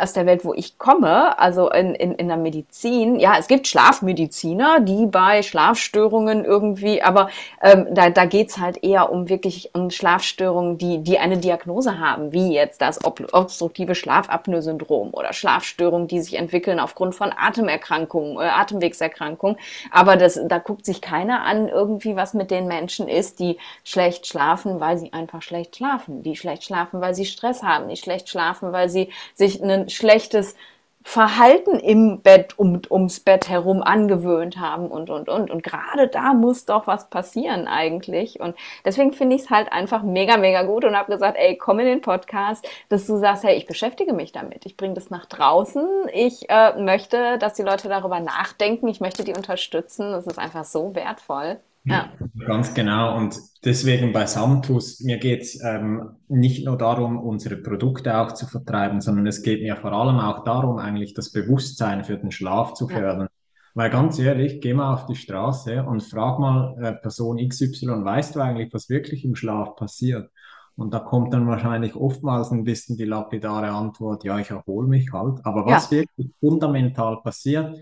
aus der Welt, wo ich komme, also in, in, in der Medizin, ja, es gibt Schlafmediziner, die bei Schlafstörungen irgendwie, aber ähm, da, da geht's halt eher um wirklich um Schlafstörungen, die, die eine Diagnose haben, wie jetzt das obstruktive Schlafapnoe-Syndrom oder Schlafstörungen, die sich entwickeln aufgrund von Atemerkrankungen, äh, Atemwegserkrankungen. Aber das, da guckt sich keiner an, irgendwie was mit den Menschen ist, die schlecht schlafen, weil sie einfach schlecht schlafen, die schlecht schlafen, weil sie Stress haben, die schlecht schlafen, weil sie sich ein schlechtes Verhalten im Bett um, ums Bett herum angewöhnt haben und, und, und. Und gerade da muss doch was passieren eigentlich. Und deswegen finde ich es halt einfach mega, mega gut und habe gesagt, ey, komm in den Podcast, dass du sagst, hey, ich beschäftige mich damit. Ich bringe das nach draußen. Ich äh, möchte, dass die Leute darüber nachdenken. Ich möchte die unterstützen. Das ist einfach so wertvoll. Ja. Ganz genau. Und deswegen bei Samtus, mir geht es ähm, nicht nur darum, unsere Produkte auch zu vertreiben, sondern es geht mir vor allem auch darum, eigentlich das Bewusstsein für den Schlaf zu fördern. Ja. Weil ganz ehrlich, geh mal auf die Straße und frag mal äh, Person XY, weißt du eigentlich, was wirklich im Schlaf passiert? Und da kommt dann wahrscheinlich oftmals ein bisschen die lapidare Antwort, ja, ich erhole mich halt. Aber was ja. wirklich fundamental passiert,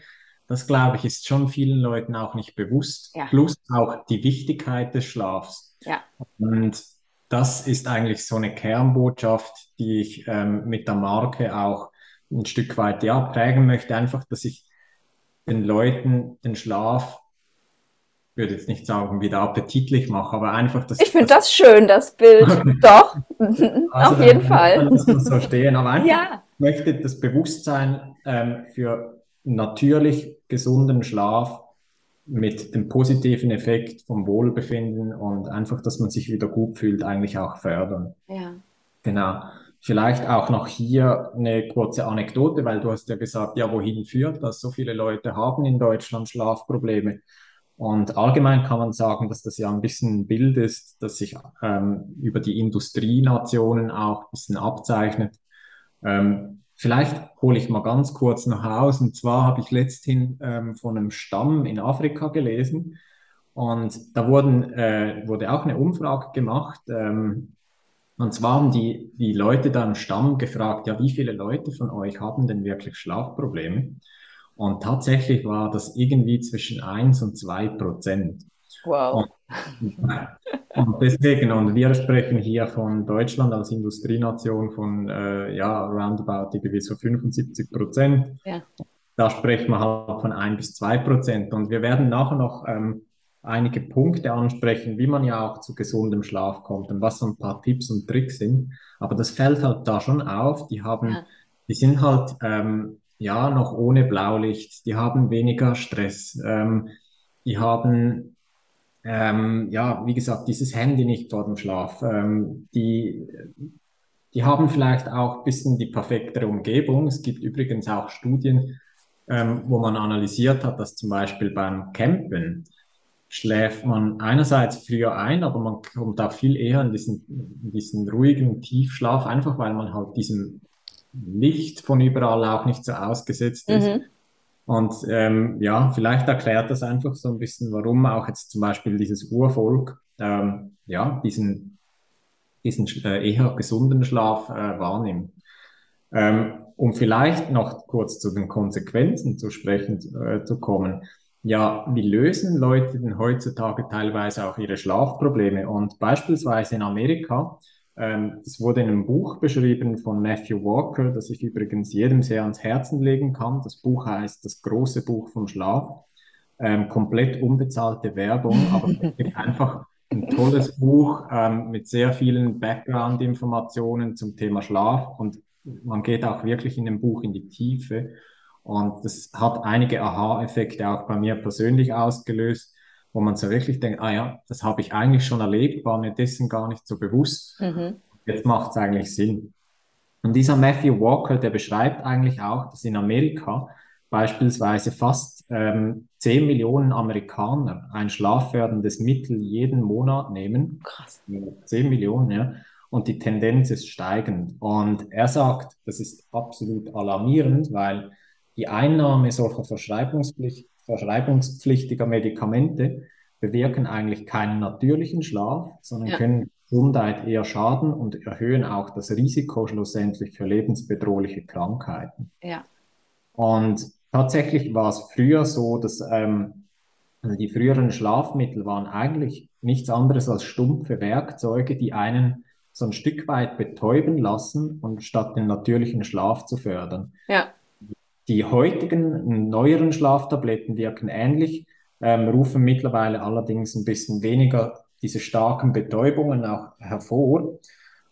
das glaube ich, ist schon vielen Leuten auch nicht bewusst. Ja. Plus auch die Wichtigkeit des Schlafs. Ja. Und das ist eigentlich so eine Kernbotschaft, die ich ähm, mit der Marke auch ein Stück weit ja, prägen möchte. Einfach, dass ich den Leuten den Schlaf, ich würde jetzt nicht sagen, wieder appetitlich mache, aber einfach, dass ich finde das schön, das Bild. Doch, also auf jeden dann, Fall. Muss man so stehen. Aber einfach ja. möchte das Bewusstsein ähm, für natürlich gesunden Schlaf mit dem positiven Effekt vom Wohlbefinden und einfach, dass man sich wieder gut fühlt, eigentlich auch fördern. Ja. Genau. Vielleicht auch noch hier eine kurze Anekdote, weil du hast ja gesagt, ja, wohin führt das? So viele Leute haben in Deutschland Schlafprobleme. Und allgemein kann man sagen, dass das ja ein bisschen ein Bild ist, das sich ähm, über die Industrienationen auch ein bisschen abzeichnet. Ähm, Vielleicht hole ich mal ganz kurz noch aus. Und zwar habe ich letzthin ähm, von einem Stamm in Afrika gelesen. Und da wurden, äh, wurde auch eine Umfrage gemacht. Ähm, und zwar haben die, die Leute da im Stamm gefragt, ja, wie viele Leute von euch haben denn wirklich Schlafprobleme? Und tatsächlich war das irgendwie zwischen 1 und 2 Prozent. Wow. Und, und, deswegen, und wir sprechen hier von Deutschland als Industrienation von, äh, ja, roundabout irgendwie so 75 Prozent. Ja. Da sprechen wir halt von ein bis zwei Prozent. Und wir werden nachher noch ähm, einige Punkte ansprechen, wie man ja auch zu gesundem Schlaf kommt und was so ein paar Tipps und Tricks sind. Aber das fällt halt da schon auf. Die haben, ja. die sind halt, ähm, ja, noch ohne Blaulicht. Die haben weniger Stress. Ähm, die haben ähm, ja, wie gesagt, dieses Handy nicht vor dem Schlaf. Ähm, die, die haben vielleicht auch ein bisschen die perfektere Umgebung. Es gibt übrigens auch Studien, ähm, wo man analysiert hat, dass zum Beispiel beim Campen schläft man einerseits früher ein, aber man kommt auch viel eher in diesen, in diesen ruhigen Tiefschlaf, einfach weil man halt diesen Licht von überall auch nicht so ausgesetzt ist. Mhm. Und ähm, ja, vielleicht erklärt das einfach so ein bisschen, warum auch jetzt zum Beispiel dieses Urvolk ähm, ja, diesen, diesen äh, eher gesunden Schlaf äh, wahrnimmt. Ähm, um vielleicht noch kurz zu den Konsequenzen zu sprechen äh, zu kommen. Ja, wie lösen Leute denn heutzutage teilweise auch ihre Schlafprobleme? Und beispielsweise in Amerika ähm, das wurde in einem Buch beschrieben von Matthew Walker, das ich übrigens jedem sehr ans Herzen legen kann. Das Buch heißt Das große Buch vom Schlaf. Ähm, komplett unbezahlte Werbung, aber einfach ein tolles Buch ähm, mit sehr vielen Background-Informationen zum Thema Schlaf und man geht auch wirklich in dem Buch in die Tiefe und das hat einige Aha-Effekte auch bei mir persönlich ausgelöst wo man so wirklich denkt, ah ja, das habe ich eigentlich schon erlebt, war mir dessen gar nicht so bewusst. Mhm. Jetzt macht es eigentlich Sinn. Und dieser Matthew Walker, der beschreibt eigentlich auch, dass in Amerika beispielsweise fast ähm, 10 Millionen Amerikaner ein schlaffördendes Mittel jeden Monat nehmen. Krass. 10 Millionen, ja. Und die Tendenz ist steigend. Und er sagt, das ist absolut alarmierend, weil die Einnahme solcher Verschreibungspflicht, verschreibungspflichtiger Medikamente bewirken eigentlich keinen natürlichen Schlaf, sondern ja. können Gesundheit eher schaden und erhöhen auch das Risiko schlussendlich für lebensbedrohliche Krankheiten. Ja. Und tatsächlich war es früher so, dass ähm, also die früheren Schlafmittel waren eigentlich nichts anderes als stumpfe Werkzeuge, die einen so ein Stück weit betäuben lassen und statt den natürlichen Schlaf zu fördern. Ja. Die heutigen neueren Schlaftabletten wirken ähnlich, ähm, rufen mittlerweile allerdings ein bisschen weniger diese starken Betäubungen auch hervor.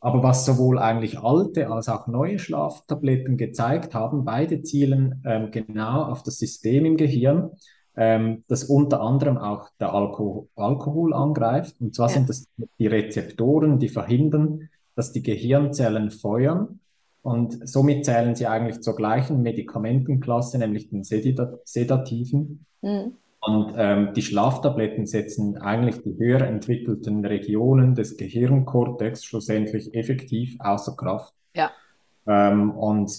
Aber was sowohl eigentlich alte als auch neue Schlaftabletten gezeigt haben, beide zielen ähm, genau auf das System im Gehirn, ähm, das unter anderem auch der Alko Alkohol angreift. Und zwar ja. sind das die Rezeptoren, die verhindern, dass die Gehirnzellen feuern und somit zählen sie eigentlich zur gleichen Medikamentenklasse, nämlich den Sedativen. Mhm. Und ähm, die Schlaftabletten setzen eigentlich die höher entwickelten Regionen des Gehirnkortex schlussendlich effektiv außer Kraft. Ja. Ähm, und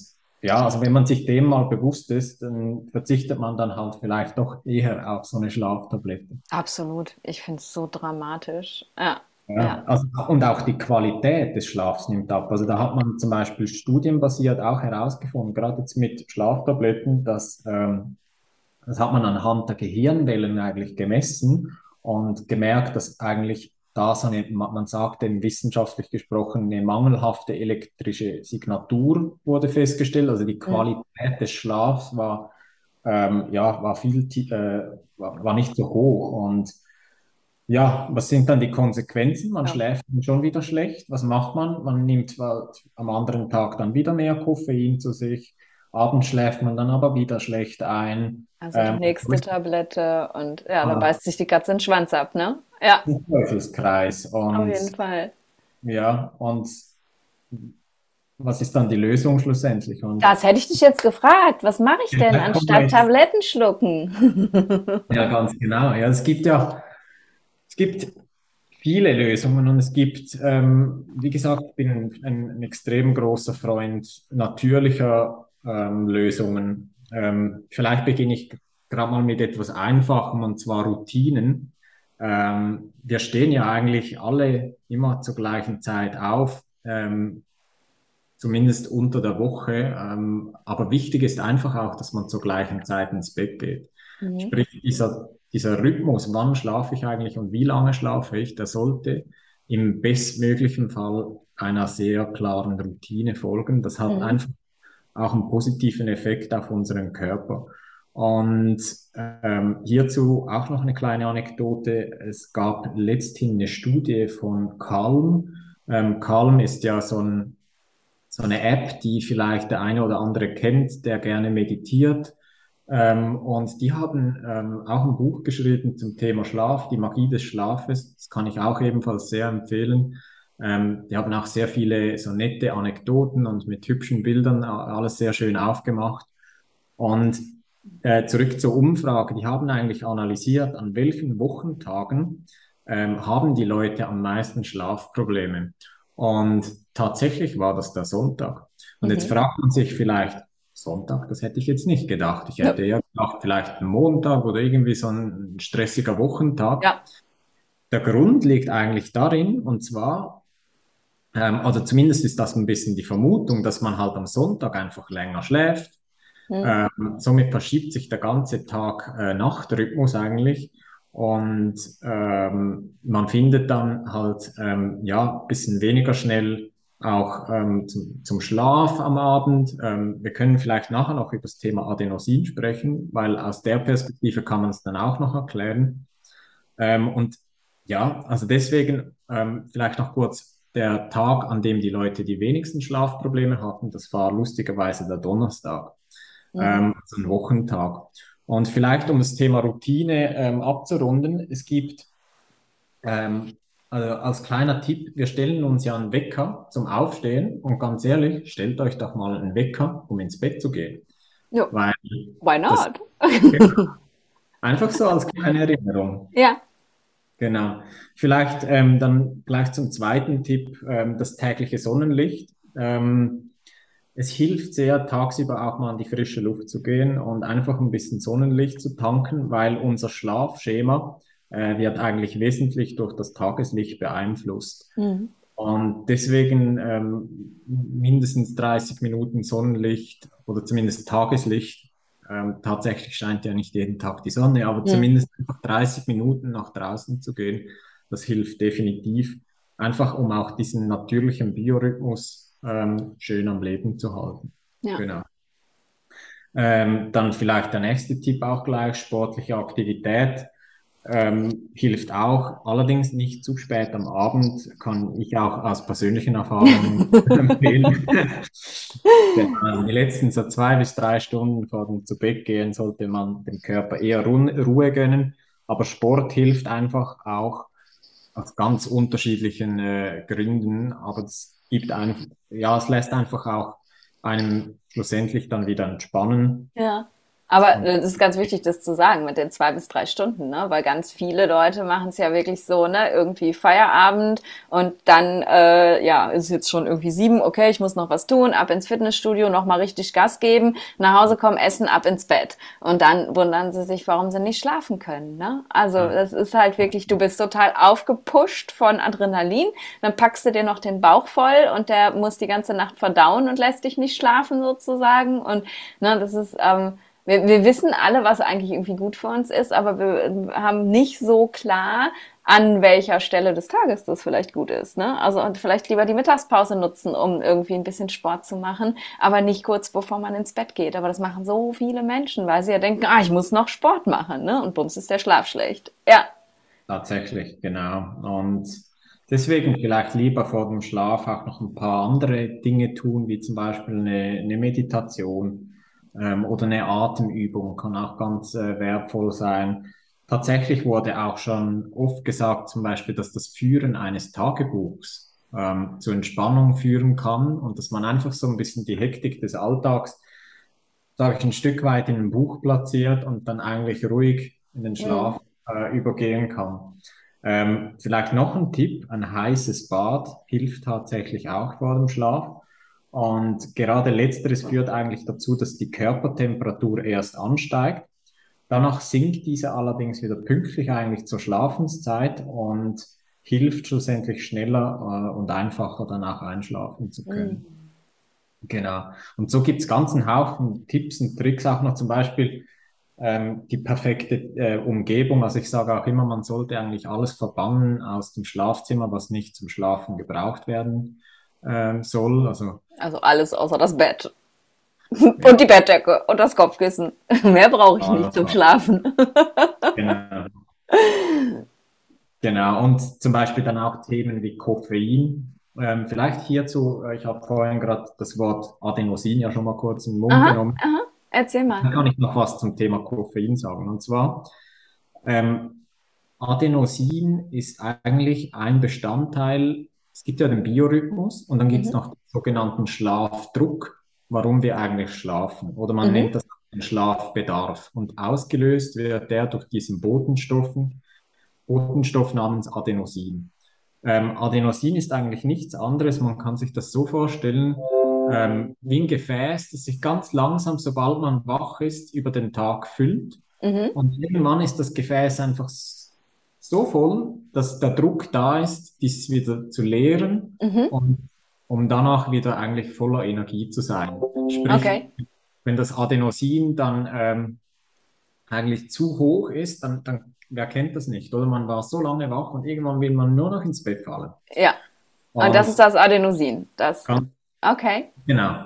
ja, also wenn man sich dem mal bewusst ist, dann verzichtet man dann halt vielleicht doch eher auf so eine Schlaftablette. Absolut. Ich finde es so dramatisch. Ja. Ja, also, und auch die Qualität des Schlafs nimmt ab. Also da hat man zum Beispiel studienbasiert auch herausgefunden, gerade jetzt mit Schlaftabletten, dass ähm, das hat man anhand der Gehirnwellen eigentlich gemessen und gemerkt, dass eigentlich da so eine, man sagt denn wissenschaftlich gesprochen, eine mangelhafte elektrische Signatur wurde festgestellt. Also die Qualität mhm. des Schlafs war, ähm, ja, war viel, äh, war, war nicht so hoch und ja, was sind dann die Konsequenzen? Man ja. schläft schon wieder schlecht. Was macht man? Man nimmt am anderen Tag dann wieder mehr Koffein zu sich. Abends schläft man dann aber wieder schlecht ein. Also die ähm, nächste Tablette und ja, dann ah. beißt sich die Katze den Schwanz ab, ne? Ja. Teufelskreis. Und, Auf jeden Fall. Ja, und was ist dann die Lösung schlussendlich? Und das hätte ich dich jetzt gefragt. Was mache ich denn anstatt Tabletten schlucken? ja, ganz genau. Ja, es gibt ja gibt viele Lösungen und es gibt, ähm, wie gesagt, ich bin ein, ein, extrem großer Freund natürlicher ähm, Lösungen. Ähm, vielleicht beginne ich gerade mal mit etwas Einfachem und zwar Routinen. Ähm, wir stehen ja eigentlich alle immer zur gleichen Zeit auf, ähm, zumindest unter der Woche. Ähm, aber wichtig ist einfach auch, dass man zur gleichen Zeit ins Bett geht. Mhm. Sprich, dieser dieser Rhythmus, wann schlafe ich eigentlich und wie lange schlafe ich, der sollte im bestmöglichen Fall einer sehr klaren Routine folgen. Das hat mhm. einfach auch einen positiven Effekt auf unseren Körper. Und ähm, hierzu auch noch eine kleine Anekdote. Es gab letzthin eine Studie von Calm. Ähm, Calm ist ja so, ein, so eine App, die vielleicht der eine oder andere kennt, der gerne meditiert. Ähm, und die haben ähm, auch ein Buch geschrieben zum Thema Schlaf, die Magie des Schlafes. Das kann ich auch ebenfalls sehr empfehlen. Ähm, die haben auch sehr viele so nette Anekdoten und mit hübschen Bildern alles sehr schön aufgemacht. Und äh, zurück zur Umfrage. Die haben eigentlich analysiert, an welchen Wochentagen ähm, haben die Leute am meisten Schlafprobleme. Und tatsächlich war das der Sonntag. Und mhm. jetzt fragt man sich vielleicht, Sonntag, das hätte ich jetzt nicht gedacht. Ich hätte ja, gedacht, vielleicht Montag oder irgendwie so ein stressiger Wochentag. Ja. Der Grund liegt eigentlich darin, und zwar, ähm, oder zumindest ist das ein bisschen die Vermutung, dass man halt am Sonntag einfach länger schläft. Mhm. Ähm, somit verschiebt sich der ganze Tag-Nacht-Rhythmus äh, eigentlich. Und ähm, man findet dann halt ähm, ja ein bisschen weniger schnell auch ähm, zum, zum Schlaf am Abend. Ähm, wir können vielleicht nachher noch über das Thema Adenosin sprechen, weil aus der Perspektive kann man es dann auch noch erklären. Ähm, und ja, also deswegen ähm, vielleicht noch kurz der Tag, an dem die Leute die wenigsten Schlafprobleme hatten, das war lustigerweise der Donnerstag, mhm. ähm, also ein Wochentag. Und vielleicht um das Thema Routine ähm, abzurunden, es gibt ähm, also als kleiner Tipp, wir stellen uns ja einen Wecker zum Aufstehen und ganz ehrlich, stellt euch doch mal einen Wecker, um ins Bett zu gehen. Ja. Weil Why not? Das, einfach so als kleine Erinnerung. Ja. Genau. Vielleicht ähm, dann gleich zum zweiten Tipp, ähm, das tägliche Sonnenlicht. Ähm, es hilft sehr, tagsüber auch mal in die frische Luft zu gehen und einfach ein bisschen Sonnenlicht zu tanken, weil unser Schlafschema äh, wird eigentlich wesentlich durch das Tageslicht beeinflusst. Mhm. Und deswegen ähm, mindestens 30 Minuten Sonnenlicht oder zumindest Tageslicht. Ähm, tatsächlich scheint ja nicht jeden Tag die Sonne, aber ja. zumindest einfach 30 Minuten nach draußen zu gehen, das hilft definitiv. Einfach um auch diesen natürlichen Biorhythmus ähm, schön am Leben zu halten. Ja. Genau. Ähm, dann vielleicht der nächste Tipp auch gleich, sportliche Aktivität ähm, hilft auch, allerdings nicht zu spät am Abend, kann ich auch aus persönlichen Erfahrungen empfehlen. die letzten so zwei bis drei Stunden vor dem zu Bett gehen sollte man dem Körper eher Ruhe gönnen, aber Sport hilft einfach auch aus ganz unterschiedlichen äh, Gründen, aber es gibt einfach, ja, es lässt einfach auch einem schlussendlich dann wieder entspannen. Ja. Aber es ist ganz wichtig, das zu sagen mit den zwei bis drei Stunden, ne? weil ganz viele Leute machen es ja wirklich so, ne, irgendwie Feierabend und dann, äh, ja, ist jetzt schon irgendwie sieben, okay, ich muss noch was tun, ab ins Fitnessstudio, nochmal richtig Gas geben, nach Hause kommen, essen, ab ins Bett. Und dann wundern sie sich, warum sie nicht schlafen können. Ne? Also das ist halt wirklich, du bist total aufgepusht von Adrenalin, dann packst du dir noch den Bauch voll und der muss die ganze Nacht verdauen und lässt dich nicht schlafen sozusagen. Und ne, das ist ähm, wir, wir wissen alle, was eigentlich irgendwie gut für uns ist, aber wir haben nicht so klar, an welcher Stelle des Tages das vielleicht gut ist. Ne? Also und vielleicht lieber die Mittagspause nutzen, um irgendwie ein bisschen Sport zu machen, aber nicht kurz bevor man ins Bett geht. Aber das machen so viele Menschen, weil sie ja denken, ah, ich muss noch Sport machen, ne? Und bums ist der Schlaf schlecht. Ja. Tatsächlich, genau. Und deswegen vielleicht lieber vor dem Schlaf auch noch ein paar andere Dinge tun, wie zum Beispiel eine, eine Meditation ähm, oder eine Atemübung kann auch ganz äh, wertvoll sein. Tatsächlich wurde auch schon oft gesagt, zum Beispiel, dass das Führen eines Tagebuchs ähm, zur Entspannung führen kann und dass man einfach so ein bisschen die Hektik des Alltags, sage ich, ein Stück weit in ein Buch platziert und dann eigentlich ruhig in den Schlaf äh, übergehen kann. Ähm, vielleicht noch ein Tipp, ein heißes Bad hilft tatsächlich auch vor dem Schlaf. Und gerade letzteres führt eigentlich dazu, dass die Körpertemperatur erst ansteigt. Danach sinkt diese allerdings wieder pünktlich eigentlich zur Schlafenszeit und hilft schlussendlich schneller äh, und einfacher danach einschlafen zu können. Mhm. Genau. Und so gibt es ganzen Haufen Tipps und Tricks auch noch zum Beispiel ähm, die perfekte äh, Umgebung. Also ich sage auch immer, man sollte eigentlich alles verbannen aus dem Schlafzimmer, was nicht zum Schlafen gebraucht werden ähm, soll. Also, also alles außer das Bett. Ja. Und die Bettdecke und das Kopfkissen. Mehr brauche ich ah, nicht zum Schlafen. genau. Genau, und zum Beispiel dann auch Themen wie Koffein. Ähm, vielleicht hierzu, äh, ich habe vorhin gerade das Wort Adenosin ja schon mal kurz in den Mund aha, genommen. Aha. Erzähl mal. Da kann ich noch was zum Thema Koffein sagen. Und zwar, ähm, Adenosin ist eigentlich ein Bestandteil es gibt ja den Biorhythmus und dann gibt es mhm. noch den sogenannten Schlafdruck, warum wir eigentlich schlafen. Oder man mhm. nennt das den Schlafbedarf. Und ausgelöst wird der durch diesen Botenstoffen, Botenstoff namens Adenosin. Ähm, Adenosin ist eigentlich nichts anderes. Man kann sich das so vorstellen, ähm, wie ein Gefäß, das sich ganz langsam, sobald man wach ist, über den Tag füllt. Mhm. Und irgendwann ist das Gefäß einfach so voll, dass der Druck da ist, dies wieder zu leeren mhm. und um danach wieder eigentlich voller Energie zu sein. Sprich, okay. wenn das Adenosin dann ähm, eigentlich zu hoch ist, dann, dann wer kennt das nicht, oder? Man war so lange wach und irgendwann will man nur noch ins Bett fallen. Ja. Und, und das ist das Adenosin. Das, okay. Genau.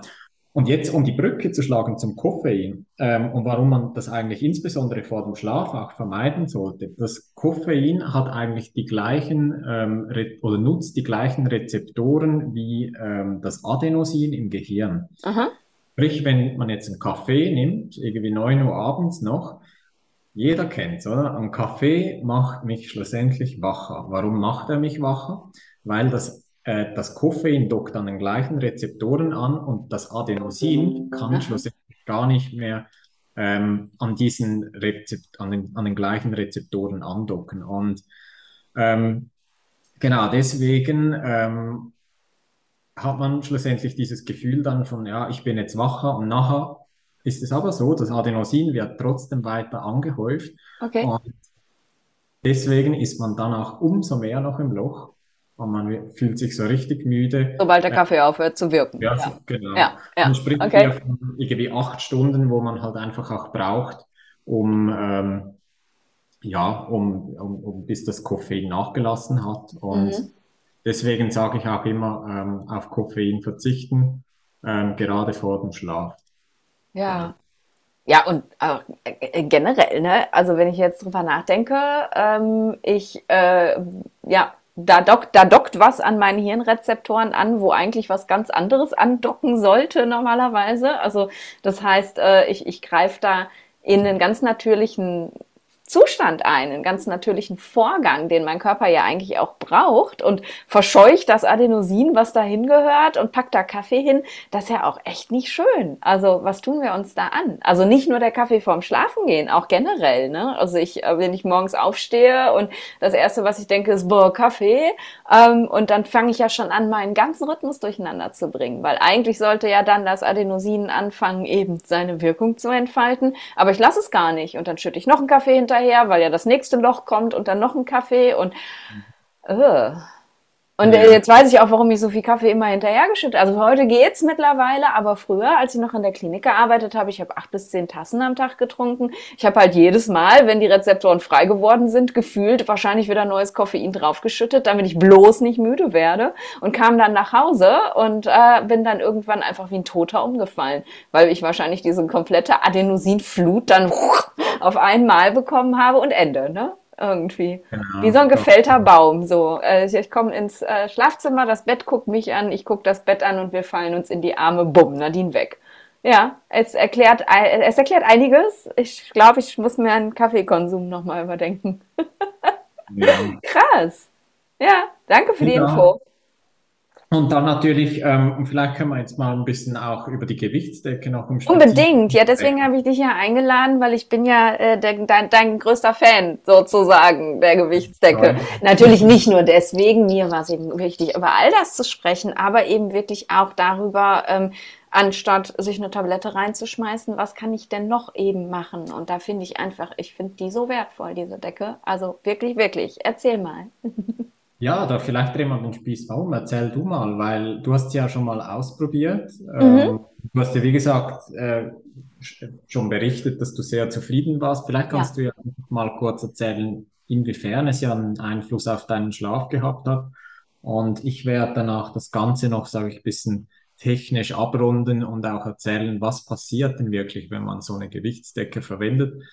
Und jetzt, um die Brücke zu schlagen zum Koffein ähm, und warum man das eigentlich insbesondere vor dem Schlaf auch vermeiden sollte. Das Koffein hat eigentlich die gleichen ähm, oder nutzt die gleichen Rezeptoren wie ähm, das Adenosin im Gehirn. Aha. Sprich, wenn man jetzt einen Kaffee nimmt, irgendwie 9 Uhr abends noch, jeder kennt's, oder? Ein Kaffee macht mich schlussendlich wacher. Warum macht er mich wacher? Weil das äh, das Koffein dockt an den gleichen Rezeptoren an und das Adenosin kann Aha. schlussendlich gar nicht mehr ähm, an diesen Rezept an den, an den gleichen Rezeptoren andocken. Und ähm, genau deswegen ähm, hat man schlussendlich dieses Gefühl dann von, ja, ich bin jetzt wacher und nachher ist es aber so, das Adenosin wird trotzdem weiter angehäuft. Okay. Und deswegen ist man danach umso mehr noch im Loch und man fühlt sich so richtig müde. Sobald der Kaffee aufhört zu wirken. Ja, ja. genau. Ja, ja. Man spricht okay. hier von irgendwie acht Stunden, wo man halt einfach auch braucht, um, ähm, ja, um, um, um, bis das Koffein nachgelassen hat. Und mhm. deswegen sage ich auch immer, ähm, auf Koffein verzichten, ähm, gerade vor dem Schlaf. Ja. Ja, und äh, generell, ne? Also wenn ich jetzt drüber nachdenke, ähm, ich, äh, ja, da dockt, da dockt was an meinen Hirnrezeptoren an, wo eigentlich was ganz anderes andocken sollte normalerweise. Also das heißt, äh, ich, ich greife da in einen ganz natürlichen Zustand ein, einen ganz natürlichen Vorgang, den mein Körper ja eigentlich auch braucht und verscheucht das Adenosin, was da hingehört und packt da Kaffee hin. Das ist ja auch echt nicht schön. Also was tun wir uns da an? Also nicht nur der Kaffee vorm Schlafengehen, auch generell. Ne? Also ich, äh, wenn ich morgens aufstehe und das erste, was ich denke, ist boah Kaffee ähm, und dann fange ich ja schon an, meinen ganzen Rhythmus durcheinander zu bringen, weil eigentlich sollte ja dann das Adenosin anfangen, eben seine Wirkung zu entfalten, aber ich lasse es gar nicht und dann schütte ich noch einen Kaffee hinterher hinterher, weil ja das nächste Loch kommt und dann noch ein Kaffee und uh. Und ja. jetzt weiß ich auch, warum ich so viel Kaffee immer hinterhergeschüttet habe. Also heute geht's mittlerweile, aber früher, als ich noch in der Klinik gearbeitet habe, ich habe acht bis zehn Tassen am Tag getrunken. Ich habe halt jedes Mal, wenn die Rezeptoren frei geworden sind, gefühlt wahrscheinlich wieder neues Koffein draufgeschüttet, damit ich bloß nicht müde werde und kam dann nach Hause und äh, bin dann irgendwann einfach wie ein Toter umgefallen, weil ich wahrscheinlich diese komplette Adenosinflut dann auf einmal bekommen habe und Ende, ne? Irgendwie. Genau. Wie so ein gefällter Baum. So, äh, ich, ich komme ins äh, Schlafzimmer, das Bett guckt mich an, ich gucke das Bett an und wir fallen uns in die Arme. Bumm, Nadine weg. Ja, es erklärt, es erklärt einiges. Ich glaube, ich muss mir einen Kaffeekonsum nochmal überdenken. ja. Krass. Ja, danke für die ja. Info. Und dann natürlich, ähm, vielleicht können wir jetzt mal ein bisschen auch über die Gewichtsdecke noch im Unbedingt, ja, deswegen habe ich dich ja eingeladen, weil ich bin ja äh, der, dein, dein größter Fan sozusagen der Gewichtsdecke. Ja. Natürlich nicht nur deswegen, mir war es eben wichtig, über all das zu sprechen, aber eben wirklich auch darüber, ähm, anstatt sich eine Tablette reinzuschmeißen, was kann ich denn noch eben machen? Und da finde ich einfach, ich finde die so wertvoll, diese Decke. Also wirklich, wirklich, erzähl mal. Ja, da vielleicht drehen wir den Spieß um. Erzähl du mal, weil du hast ja schon mal ausprobiert. Mhm. Ähm, du hast ja, wie gesagt, äh, schon berichtet, dass du sehr zufrieden warst. Vielleicht kannst ja. du ja mal kurz erzählen, inwiefern es ja einen Einfluss auf deinen Schlaf gehabt hat. Und ich werde danach das Ganze noch, sage ich, ein bisschen technisch abrunden und auch erzählen, was passiert denn wirklich, wenn man so eine Gewichtsdecke verwendet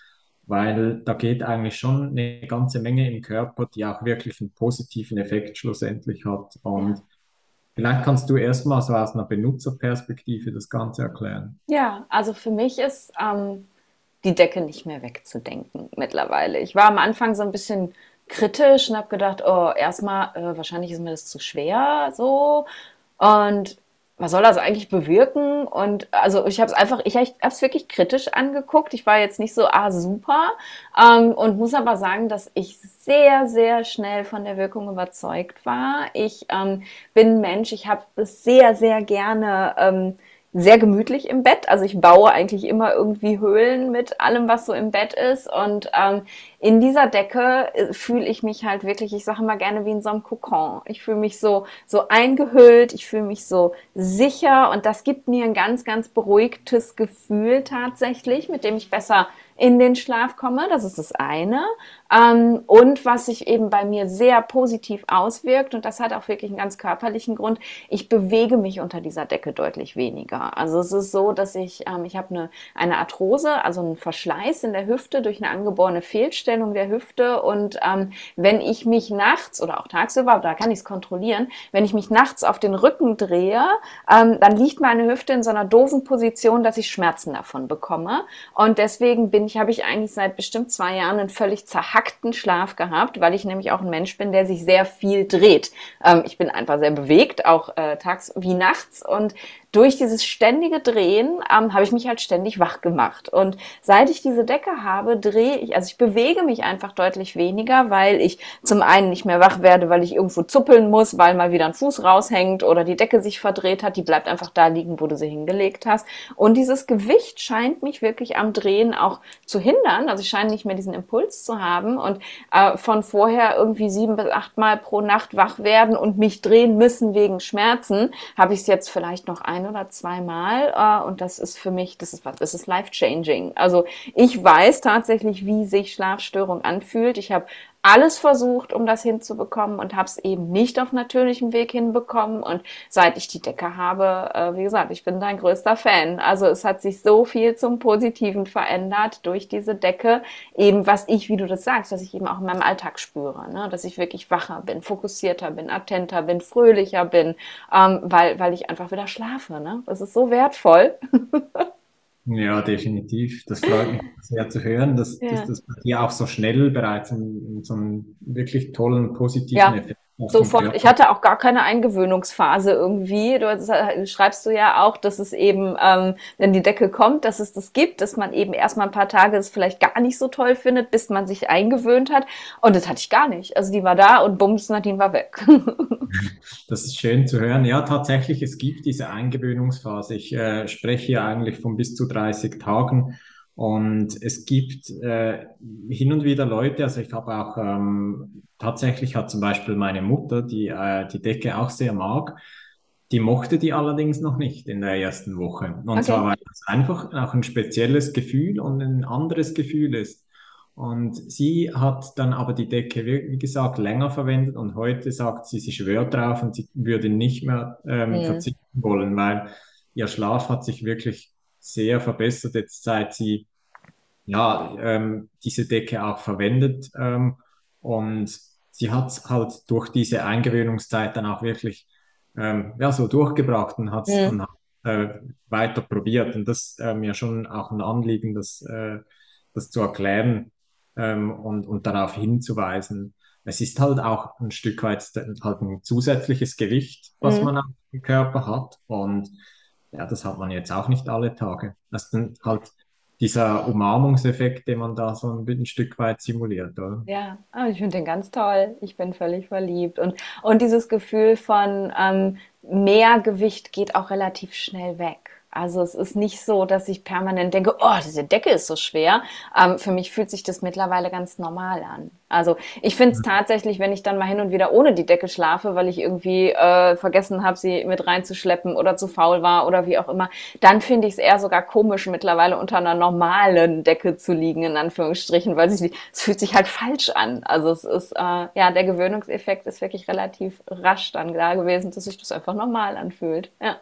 weil da geht eigentlich schon eine ganze Menge im Körper, die auch wirklich einen positiven Effekt schlussendlich hat. Und vielleicht kannst du erstmal so aus einer Benutzerperspektive das Ganze erklären. Ja, also für mich ist ähm, die Decke nicht mehr wegzudenken mittlerweile. Ich war am Anfang so ein bisschen kritisch und habe gedacht, oh, erstmal, äh, wahrscheinlich ist mir das zu schwer so. Und was soll das eigentlich bewirken? Und also ich habe es einfach, ich habe es wirklich kritisch angeguckt. Ich war jetzt nicht so, ah, super. Ähm, und muss aber sagen, dass ich sehr, sehr schnell von der Wirkung überzeugt war. Ich ähm, bin Mensch, ich habe es sehr, sehr gerne. Ähm, sehr gemütlich im Bett. Also ich baue eigentlich immer irgendwie Höhlen mit allem, was so im Bett ist. Und ähm, in dieser Decke äh, fühle ich mich halt wirklich, ich sage immer gerne wie in so einem Kokon. Ich fühle mich so, so eingehüllt, ich fühle mich so sicher und das gibt mir ein ganz, ganz beruhigtes Gefühl tatsächlich, mit dem ich besser in den Schlaf komme. Das ist das eine. Ähm, und was sich eben bei mir sehr positiv auswirkt, und das hat auch wirklich einen ganz körperlichen Grund, ich bewege mich unter dieser Decke deutlich weniger. Also es ist so, dass ich, ähm, ich habe eine, eine Arthrose, also einen Verschleiß in der Hüfte durch eine angeborene Fehlstellung der Hüfte. Und ähm, wenn ich mich nachts oder auch tagsüber, da kann ich es kontrollieren, wenn ich mich nachts auf den Rücken drehe, ähm, dann liegt meine Hüfte in so einer doofen Position, dass ich Schmerzen davon bekomme. Und deswegen bin ich, habe ich eigentlich seit bestimmt zwei Jahren einen völlig zerhackten Schlaf gehabt, weil ich nämlich auch ein Mensch bin, der sich sehr viel dreht. Ähm, ich bin einfach sehr bewegt, auch äh, tags wie nachts. Und durch dieses ständige Drehen ähm, habe ich mich halt ständig wach gemacht. Und seit ich diese Decke habe, drehe ich, also ich bewege mich einfach deutlich weniger, weil ich zum einen nicht mehr wach werde, weil ich irgendwo zuppeln muss, weil mal wieder ein Fuß raushängt oder die Decke sich verdreht hat. Die bleibt einfach da liegen, wo du sie hingelegt hast. Und dieses Gewicht scheint mich wirklich am Drehen auch zu hindern. Also ich scheine nicht mehr diesen Impuls zu haben und äh, von vorher irgendwie sieben bis acht Mal pro Nacht wach werden und mich drehen müssen wegen Schmerzen, habe ich es jetzt vielleicht noch ein ein oder zweimal äh, und das ist für mich, das ist was, das ist life-changing. Also ich weiß tatsächlich, wie sich Schlafstörung anfühlt. Ich habe alles versucht, um das hinzubekommen und habe es eben nicht auf natürlichem Weg hinbekommen. Und seit ich die Decke habe, äh, wie gesagt, ich bin dein größter Fan. Also es hat sich so viel zum Positiven verändert durch diese Decke. Eben was ich, wie du das sagst, was ich eben auch in meinem Alltag spüre, ne? dass ich wirklich wacher bin, fokussierter bin, attenter bin, fröhlicher bin, ähm, weil, weil ich einfach wieder schlafe. Ne? Das ist so wertvoll. Ja, definitiv. Das freut mich sehr zu hören, dass, ja. dass das bei dir auch so schnell bereits in, in so einen wirklich tollen, positiven ja. Effekt Sofort. Ich hatte auch gar keine Eingewöhnungsphase irgendwie. Du äh, schreibst du ja auch, dass es eben, ähm, wenn die Decke kommt, dass es das gibt, dass man eben erstmal ein paar Tage es vielleicht gar nicht so toll findet, bis man sich eingewöhnt hat. Und das hatte ich gar nicht. Also die war da und bums, Nadine war weg. das ist schön zu hören. Ja, tatsächlich, es gibt diese Eingewöhnungsphase. Ich äh, spreche hier eigentlich von bis zu 30 Tagen. Und es gibt äh, hin und wieder Leute, also ich habe auch ähm, tatsächlich hat zum Beispiel meine Mutter, die äh, die Decke auch sehr mag, die mochte die allerdings noch nicht in der ersten Woche. Und okay. zwar, weil das einfach auch ein spezielles Gefühl und ein anderes Gefühl ist. Und sie hat dann aber die Decke, wie gesagt, länger verwendet und heute sagt sie, sie schwört drauf und sie würde nicht mehr ähm, ja. verzichten wollen, weil ihr Schlaf hat sich wirklich sehr verbessert, jetzt seit sie ja, ähm, diese Decke auch verwendet. Ähm, und sie hat halt durch diese Eingewöhnungszeit dann auch wirklich ähm, ja, so durchgebracht und hat es ja. dann äh, weiter probiert. Und das ist äh, mir schon auch ein Anliegen, das, äh, das zu erklären ähm, und, und darauf hinzuweisen. Es ist halt auch ein Stück weit halt ein zusätzliches Gewicht, was mhm. man am Körper hat. Und ja, das hat man jetzt auch nicht alle Tage. Das sind halt dieser Umarmungseffekt, den man da so ein, ein Stück weit simuliert, oder? Ja, oh, ich finde den ganz toll. Ich bin völlig verliebt. Und, und dieses Gefühl von ähm, mehr Gewicht geht auch relativ schnell weg. Also es ist nicht so, dass ich permanent denke, oh, diese Decke ist so schwer. Ähm, für mich fühlt sich das mittlerweile ganz normal an. Also ich finde es mhm. tatsächlich, wenn ich dann mal hin und wieder ohne die Decke schlafe, weil ich irgendwie äh, vergessen habe, sie mit reinzuschleppen oder zu faul war oder wie auch immer, dann finde ich es eher sogar komisch, mittlerweile unter einer normalen Decke zu liegen, in Anführungsstrichen, weil es, es fühlt sich halt falsch an. Also es ist, äh, ja, der Gewöhnungseffekt ist wirklich relativ rasch dann da gewesen, dass sich das einfach normal anfühlt. Ja.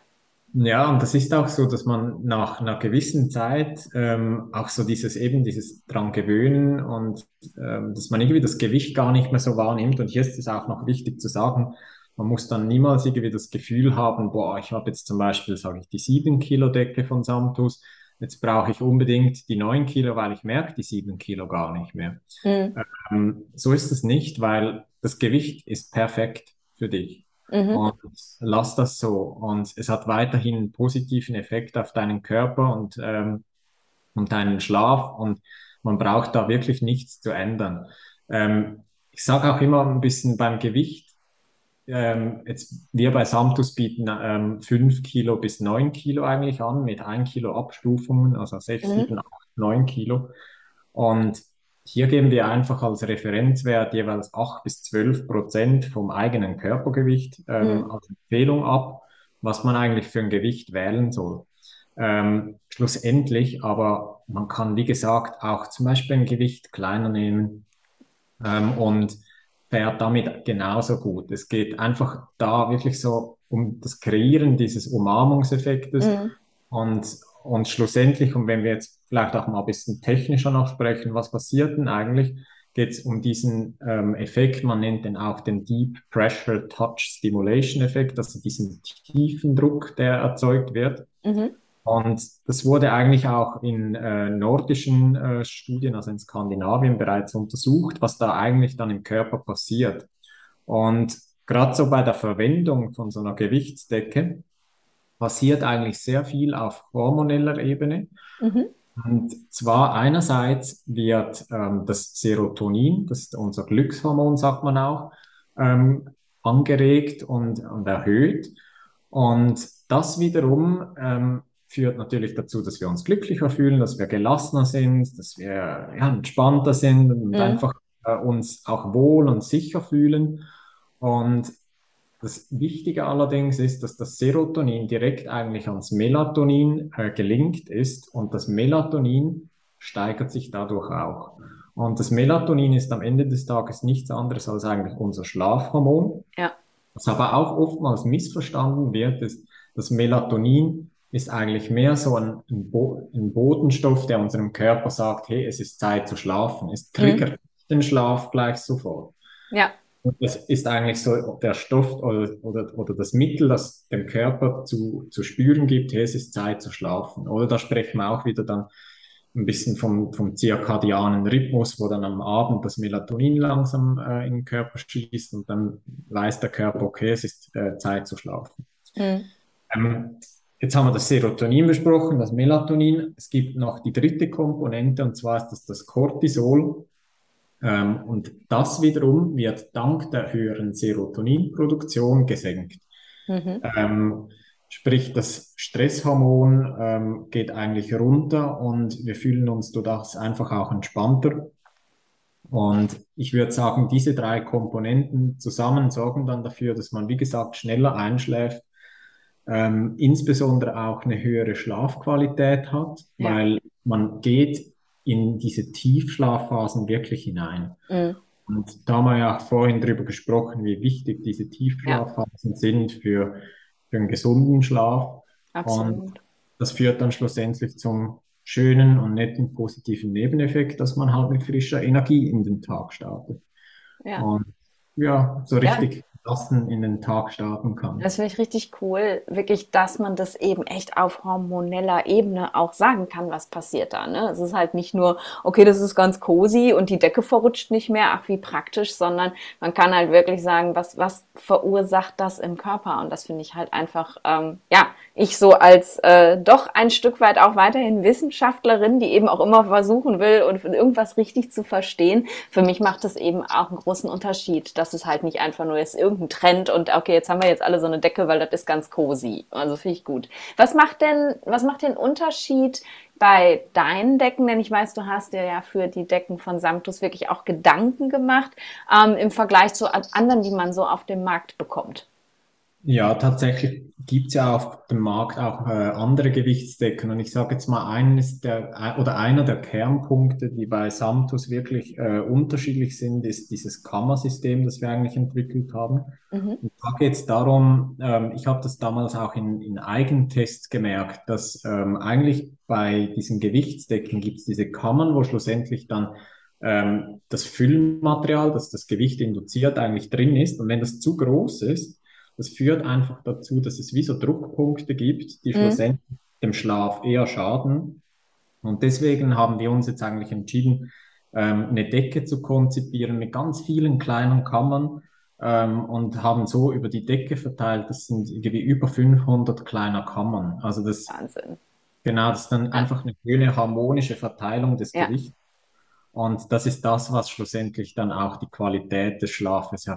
Ja, und das ist auch so, dass man nach einer gewissen Zeit ähm, auch so dieses eben dieses dran gewöhnen und ähm, dass man irgendwie das Gewicht gar nicht mehr so wahrnimmt. Und hier ist es auch noch wichtig zu sagen, man muss dann niemals irgendwie das Gefühl haben, boah, ich habe jetzt zum Beispiel, sage ich, die sieben Kilo Decke von Samtus, jetzt brauche ich unbedingt die neun Kilo, weil ich merke die sieben Kilo gar nicht mehr. Mhm. Ähm, so ist es nicht, weil das Gewicht ist perfekt für dich. Mhm. und lass das so. Und es hat weiterhin einen positiven Effekt auf deinen Körper und, ähm, und deinen Schlaf und man braucht da wirklich nichts zu ändern. Ähm, ich sage auch immer ein bisschen beim Gewicht, ähm, jetzt wir bei Samtus bieten ähm, 5 Kilo bis 9 Kilo eigentlich an, mit 1 Kilo Abstufungen, also 6, mhm. 7, 8, 9 Kilo. Und hier geben wir einfach als Referenzwert jeweils 8 bis 12 Prozent vom eigenen Körpergewicht ähm, mhm. als Empfehlung ab, was man eigentlich für ein Gewicht wählen soll. Ähm, schlussendlich, aber man kann, wie gesagt, auch zum Beispiel ein Gewicht kleiner nehmen ähm, und fährt damit genauso gut. Es geht einfach da wirklich so um das Kreieren dieses Umarmungseffektes mhm. und, und schlussendlich, und wenn wir jetzt vielleicht auch mal ein bisschen technischer noch sprechen, was passiert denn eigentlich? Geht es um diesen ähm, Effekt, man nennt den auch den Deep Pressure Touch Stimulation Effekt, also diesen tiefen Druck, der erzeugt wird. Mhm. Und das wurde eigentlich auch in äh, nordischen äh, Studien, also in Skandinavien bereits untersucht, was da eigentlich dann im Körper passiert. Und gerade so bei der Verwendung von so einer Gewichtsdecke passiert eigentlich sehr viel auf hormoneller Ebene. Mhm. Und zwar einerseits wird ähm, das Serotonin, das ist unser Glückshormon, sagt man auch, ähm, angeregt und, und erhöht. Und das wiederum ähm, führt natürlich dazu, dass wir uns glücklicher fühlen, dass wir gelassener sind, dass wir ja, entspannter sind und mhm. einfach äh, uns auch wohl und sicher fühlen. Und das Wichtige allerdings ist, dass das Serotonin direkt eigentlich ans Melatonin äh, gelinkt ist und das Melatonin steigert sich dadurch auch. Und das Melatonin ist am Ende des Tages nichts anderes als eigentlich unser Schlafhormon. Ja. Was aber auch oftmals missverstanden wird, ist, dass Melatonin ist eigentlich mehr so ein, ein, Bo ein, Botenstoff, der unserem Körper sagt, hey, es ist Zeit zu schlafen. Es triggert mhm. den Schlaf gleich sofort. Ja. Und das ist eigentlich so der Stoff oder, oder, oder das Mittel, das dem Körper zu, zu spüren gibt, hey, es ist Zeit zu schlafen. Oder da sprechen wir auch wieder dann ein bisschen vom, vom zirkadianen Rhythmus, wo dann am Abend das Melatonin langsam äh, in den Körper schießt und dann weiß der Körper, okay, es ist äh, Zeit zu schlafen. Mhm. Ähm, Jetzt haben wir das Serotonin besprochen, das Melatonin. Es gibt noch die dritte Komponente und zwar ist das das Cortisol. Ähm, und das wiederum wird dank der höheren Serotoninproduktion gesenkt. Mhm. Ähm, sprich, das Stresshormon ähm, geht eigentlich runter und wir fühlen uns durch das einfach auch entspannter. Und ich würde sagen, diese drei Komponenten zusammen sorgen dann dafür, dass man, wie gesagt, schneller einschläft ähm, insbesondere auch eine höhere Schlafqualität hat, ja. weil man geht in diese Tiefschlafphasen wirklich hinein. Mhm. Und da haben wir ja vorhin drüber gesprochen, wie wichtig diese Tiefschlafphasen ja. sind für, für einen gesunden Schlaf. Absolut. Und das führt dann schlussendlich zum schönen und netten positiven Nebeneffekt, dass man halt mit frischer Energie in den Tag startet. Ja. Und ja, so richtig gelassen in den Tag starten kann. Das finde ich richtig cool, wirklich, dass man das eben echt auf hormoneller Ebene auch sagen kann, was passiert da. Ne? Es ist halt nicht nur, okay, das ist ganz cozy und die Decke verrutscht nicht mehr, ach wie praktisch, sondern man kann halt wirklich sagen, was, was verursacht das im Körper? Und das finde ich halt einfach, ähm, ja, ich so als äh, doch ein Stück weit auch weiterhin Wissenschaftlerin, die eben auch immer versuchen will und irgendwas richtig zu verstehen, für mich macht das eben auch einen großen Unterschied, dass es halt nicht einfach nur ist irgendein Trend und okay, jetzt haben wir jetzt alle so eine Decke, weil das ist ganz cozy. Also finde ich gut. Was macht denn, was macht den Unterschied bei deinen Decken, denn ich weiß, du hast dir ja für die Decken von Samtus wirklich auch Gedanken gemacht ähm, im Vergleich zu anderen, die man so auf dem Markt bekommt. Ja, tatsächlich gibt es ja auf dem Markt auch äh, andere Gewichtsdecken. Und ich sage jetzt mal, eines der, oder einer der Kernpunkte, die bei Samtus wirklich äh, unterschiedlich sind, ist dieses Kammersystem, das wir eigentlich entwickelt haben. Mhm. Und da geht es darum, ähm, ich habe das damals auch in, in Eigentests gemerkt, dass ähm, eigentlich bei diesen Gewichtsdecken gibt es diese Kammern, wo schlussendlich dann ähm, das Füllmaterial, das das Gewicht induziert, eigentlich drin ist. Und wenn das zu groß ist, das führt einfach dazu, dass es wie so Druckpunkte gibt, die mhm. schlussendlich dem Schlaf eher schaden. Und deswegen haben wir uns jetzt eigentlich entschieden, ähm, eine Decke zu konzipieren mit ganz vielen kleinen Kammern, ähm, und haben so über die Decke verteilt, das sind irgendwie über 500 kleiner Kammern. Also das, Wahnsinn. genau, das ist dann einfach eine schöne harmonische Verteilung des ja, Gewichts. Und das ist das, was schlussendlich dann auch die Qualität des Schlafes ja.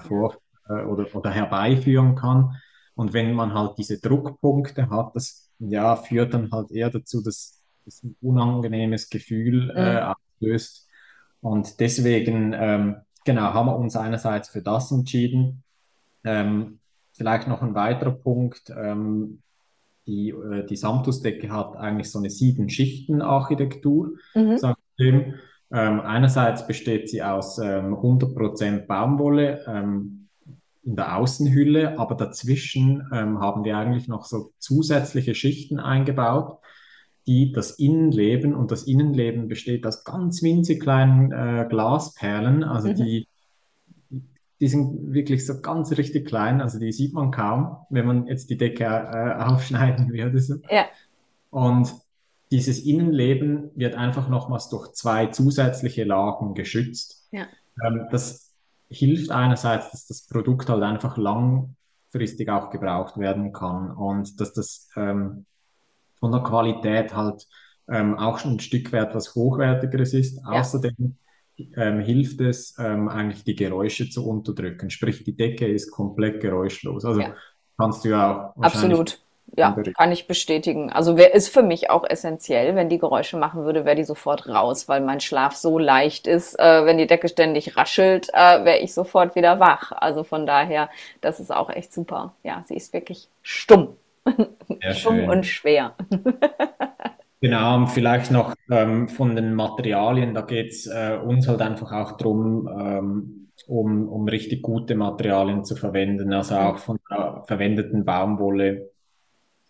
Äh, oder, oder herbeiführen kann. Und wenn man halt diese Druckpunkte hat, das ja, führt dann halt eher dazu, dass es ein unangenehmes Gefühl äh, auslöst. Und deswegen, ähm, genau, haben wir uns einerseits für das entschieden. Ähm, vielleicht noch ein weiterer Punkt. Ähm, die, äh, die Samtusdecke hat eigentlich so eine Sieben-Schichten-Architektur, mhm, sagt. Ähm, einerseits besteht sie aus ähm, 100% Baumwolle ähm, in der Außenhülle, aber dazwischen ähm, haben wir eigentlich noch so zusätzliche Schichten eingebaut, die das Innenleben und das Innenleben besteht aus ganz winzig kleinen äh, Glasperlen, also mhm. die die sind wirklich so ganz richtig klein, also die sieht man kaum, wenn man jetzt die Decke äh, aufschneiden würde. So. Ja, Und dieses Innenleben wird einfach nochmals durch zwei zusätzliche Lagen geschützt. ja, Ähm, das hilft einerseits, dass das Produkt halt einfach langfristig auch gebraucht werden kann und dass das ähm, von der Qualität halt ähm, auch schon ein Stück weit was Hochwertigeres ist. ja, Außerdem ähm, hilft es ähm, eigentlich die Geräusche zu unterdrücken. Sprich, die Decke ist komplett geräuschlos. Also ja. kannst du ja auch Absolut. Ja, kann ich bestätigen. Also wär, ist für mich auch essentiell. Wenn die Geräusche machen würde, wäre die sofort raus, weil mein Schlaf so leicht ist. Äh, wenn die Decke ständig raschelt, äh, wäre ich sofort wieder wach. Also von daher, das ist auch echt super. Ja, sie ist wirklich stumm. sehr Stumm und schön. schwer. Genau, und vielleicht noch ähm, von den Materialien, da geht's äh, uns halt einfach auch drum, ähm, um, um richtig gute Materialien zu verwenden, also auch Mhm. von der verwendeten Baumwolle.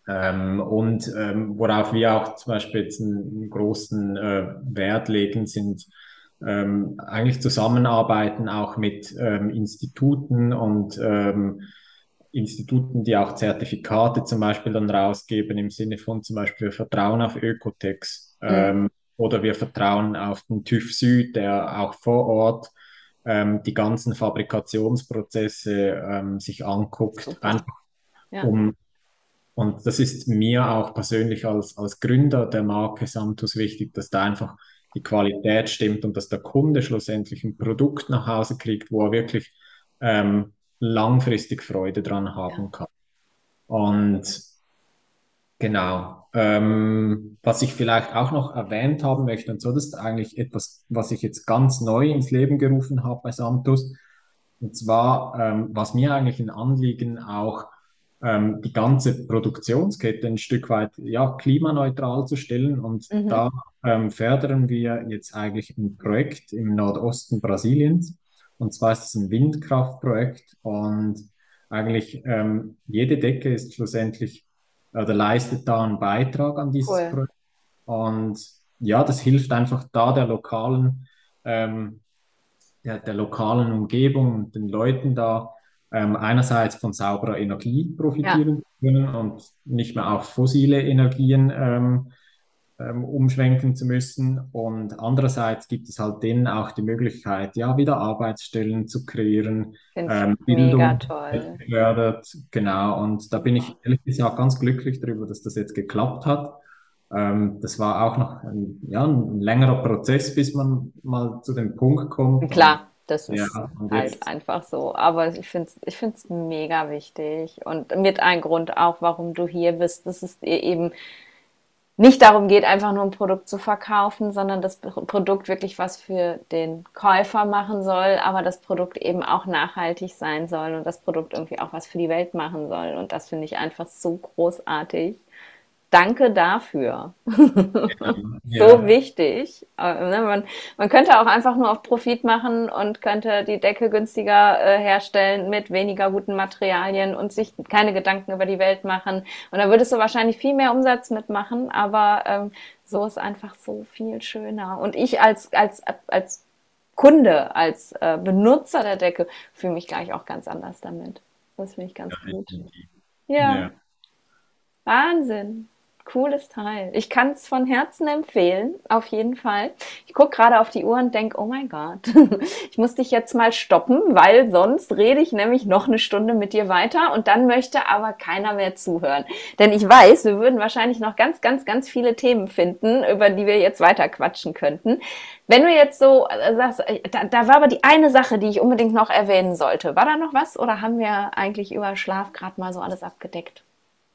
Ähm, und ähm, worauf wir auch zum Beispiel jetzt einen, großen äh, Wert legen, sind ähm, eigentlich Zusammenarbeiten auch mit ähm, Instituten und ähm, Instituten, die auch Zertifikate zum Beispiel dann rausgeben im Sinne von zum Beispiel wir vertrauen auf Ökotex Mhm. ähm, oder wir vertrauen auf den TÜV Süd, der auch vor Ort ähm, die ganzen Fabrikationsprozesse ähm, sich anguckt, Ja, um und das ist mir auch persönlich als, als Gründer der Marke Samtus wichtig, dass da einfach die Qualität stimmt und dass der Kunde schlussendlich ein Produkt nach Hause kriegt, wo er wirklich ähm, langfristig Freude dran haben kann. Und genau, ähm, was ich vielleicht auch noch erwähnt haben möchte, und so, das ist eigentlich etwas, was ich jetzt ganz neu ins Leben gerufen habe bei Samtus. Und zwar, ähm, was mir eigentlich ein Anliegen auch ähm, die ganze Produktionskette ein Stück weit ja, klimaneutral zu stellen. Und Mhm. da ähm, fördern wir jetzt eigentlich ein Projekt im Nordosten Brasiliens. Und zwar ist es ein Windkraftprojekt und eigentlich ähm, jede Decke ist schlussendlich oder leistet da einen Beitrag an dieses Cool. Projekt. Und ja, das hilft einfach da der lokalen ähm, der, der lokalen Umgebung und den Leuten da ähm, einerseits von sauberer Energie Ja, profitieren können und nicht mehr auf fossile Energien ähm, ähm, umschwenken zu müssen. Und andererseits gibt es halt denen auch die Möglichkeit, ja, wieder Arbeitsstellen zu kreieren, ähm, Bildung gefördert, genau. Und da bin ich ehrlich gesagt ganz glücklich darüber, dass das jetzt geklappt hat. Ähm, das war auch noch ein, ja, ein längerer Prozess, bis man mal zu dem Punkt kommt. Klar, das ja, ist und halt einfach so. Aber ich finde es ich find's mega wichtig. Und mit ein Grund auch, warum du hier bist, dass es dir eben nicht darum geht, einfach nur ein Produkt zu verkaufen, sondern das Produkt wirklich was für den Käufer machen soll, aber das Produkt eben auch nachhaltig sein soll und das Produkt irgendwie auch was für die Welt machen soll. Und das finde ich einfach so großartig. Danke dafür. so ja, wichtig. Äh, ne, man, man könnte auch einfach nur auf Profit machen und könnte die Decke günstiger äh, herstellen mit weniger guten Materialien und sich keine Gedanken über die Welt machen. Und dann würdest du wahrscheinlich viel mehr Umsatz mitmachen, aber ähm, so ist einfach so viel schöner. Und ich als, als, als Kunde, als äh, Benutzer der Decke fühle mich gleich auch ganz anders damit. Das finde ich ja, ganz gut. definitiv. Ja, Ja. Wahnsinn. Cooles Teil. Ich kann es von Herzen empfehlen, auf jeden Fall. Ich gucke gerade auf die Uhr und denke, oh mein Gott, ich muss dich jetzt mal stoppen, weil sonst rede ich nämlich noch eine Stunde mit dir weiter und dann möchte aber keiner mehr zuhören. Denn ich weiß, wir würden wahrscheinlich noch ganz, ganz, ganz viele Themen finden, über die wir jetzt weiter quatschen könnten. Wenn du jetzt so äh, sagst, äh, da, da war aber die eine Sache, die ich unbedingt noch erwähnen sollte. War da noch was oder haben wir eigentlich über Schlaf gerade mal so alles abgedeckt?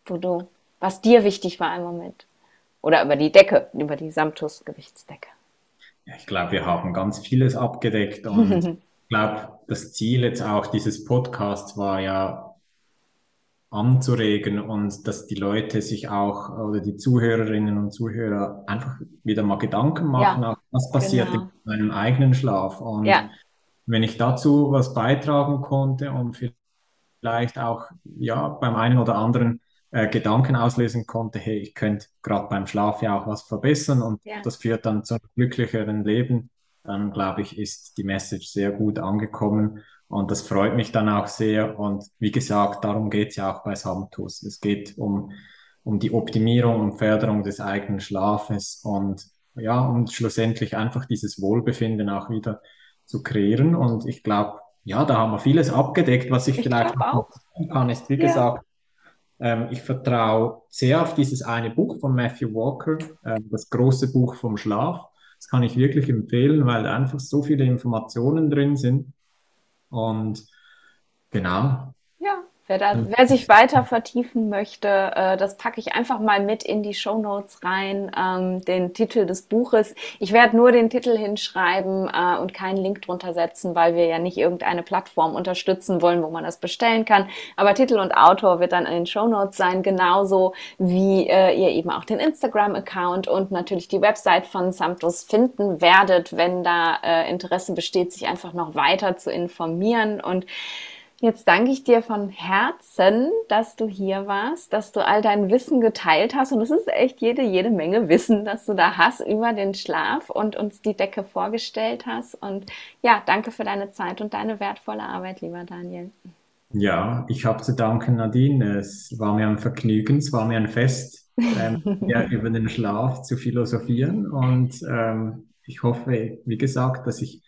Wo du was dir wichtig war im Moment. Oder über die Decke, über die Samtus-Gewichtsdecke. Ja, ich glaube, wir haben ganz vieles abgedeckt und ich glaube, das Ziel jetzt auch dieses Podcasts war ja anzuregen und dass die Leute sich auch oder die Zuhörerinnen und Zuhörer einfach wieder mal Gedanken machen, ja, was passiert genau. in meinem eigenen Schlaf. Und ja. wenn ich dazu was beitragen konnte und vielleicht auch ja beim einen oder anderen äh, Gedanken auslösen konnte, hey, ich könnte gerade beim Schlaf ja auch was verbessern und ja. das führt dann zu einem glücklicheren Leben, dann glaube ich, ist die Message sehr gut angekommen und das freut mich dann auch sehr. Und wie gesagt, darum geht es ja auch bei Samtus. Es geht um, um die Optimierung und Förderung des eigenen Schlafes und ja, und schlussendlich einfach dieses Wohlbefinden auch wieder zu kreieren. Und ich glaube, ja, da haben wir vieles abgedeckt, was ich, ich vielleicht noch kann, ist, wie ja. gesagt, ähm, ich vertraue sehr auf dieses eine Buch von Matthew Walker, äh, das große Buch vom Schlaf. Das kann ich wirklich empfehlen, weil einfach so viele Informationen drin sind. Und genau, Wer, da, wer sich weiter vertiefen möchte, äh, das packe ich einfach mal mit in die Show Notes rein, ähm, den Titel des Buches. Ich werde nur den Titel hinschreiben äh, und keinen Link drunter setzen, weil wir ja nicht irgendeine Plattform unterstützen wollen, wo man das bestellen kann. Aber Titel und Autor wird dann in den Show Notes sein, genauso wie äh, ihr eben auch den Instagram-Account und natürlich die Website von Samtus finden werdet, wenn da äh, Interesse besteht, sich einfach noch weiter zu informieren und Jetzt danke ich dir von Herzen, dass du hier warst, dass du all dein Wissen geteilt hast. Und es ist echt jede, jede Menge Wissen, dass du da hast über den Schlaf und uns die Decke vorgestellt hast. Und ja, danke für deine Zeit und deine wertvolle Arbeit, lieber Daniel. Ja, ich habe zu danken, Nadine. Es war mir ein Vergnügen, es war mir ein Fest, ähm, ja, über den Schlaf zu philosophieren. Und ähm, ich hoffe, wie gesagt, dass ich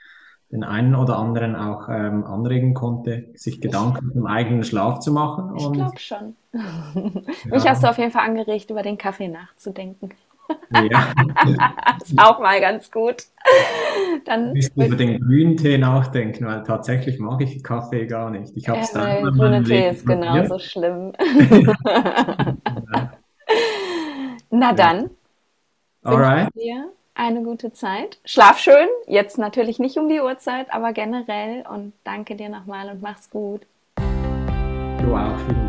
den einen oder anderen auch ähm, anregen konnte, sich Gedanken zum eigenen Schlaf zu machen. Ich glaube schon. Ja. Mich hast du auf jeden Fall angeregt, über den Kaffee nachzudenken. Ja. das ist auch mal ganz gut. Dann Nicht über den grünen Tee nachdenken, weil tatsächlich mag ich Kaffee gar nicht. Ich habe es dann. Der grüne Tee ist genauso schlimm. Na dann. Alright eine gute Zeit. Schlaf schön, jetzt natürlich nicht um die Uhrzeit, aber generell und danke dir nochmal und mach's gut. Du auch, vielen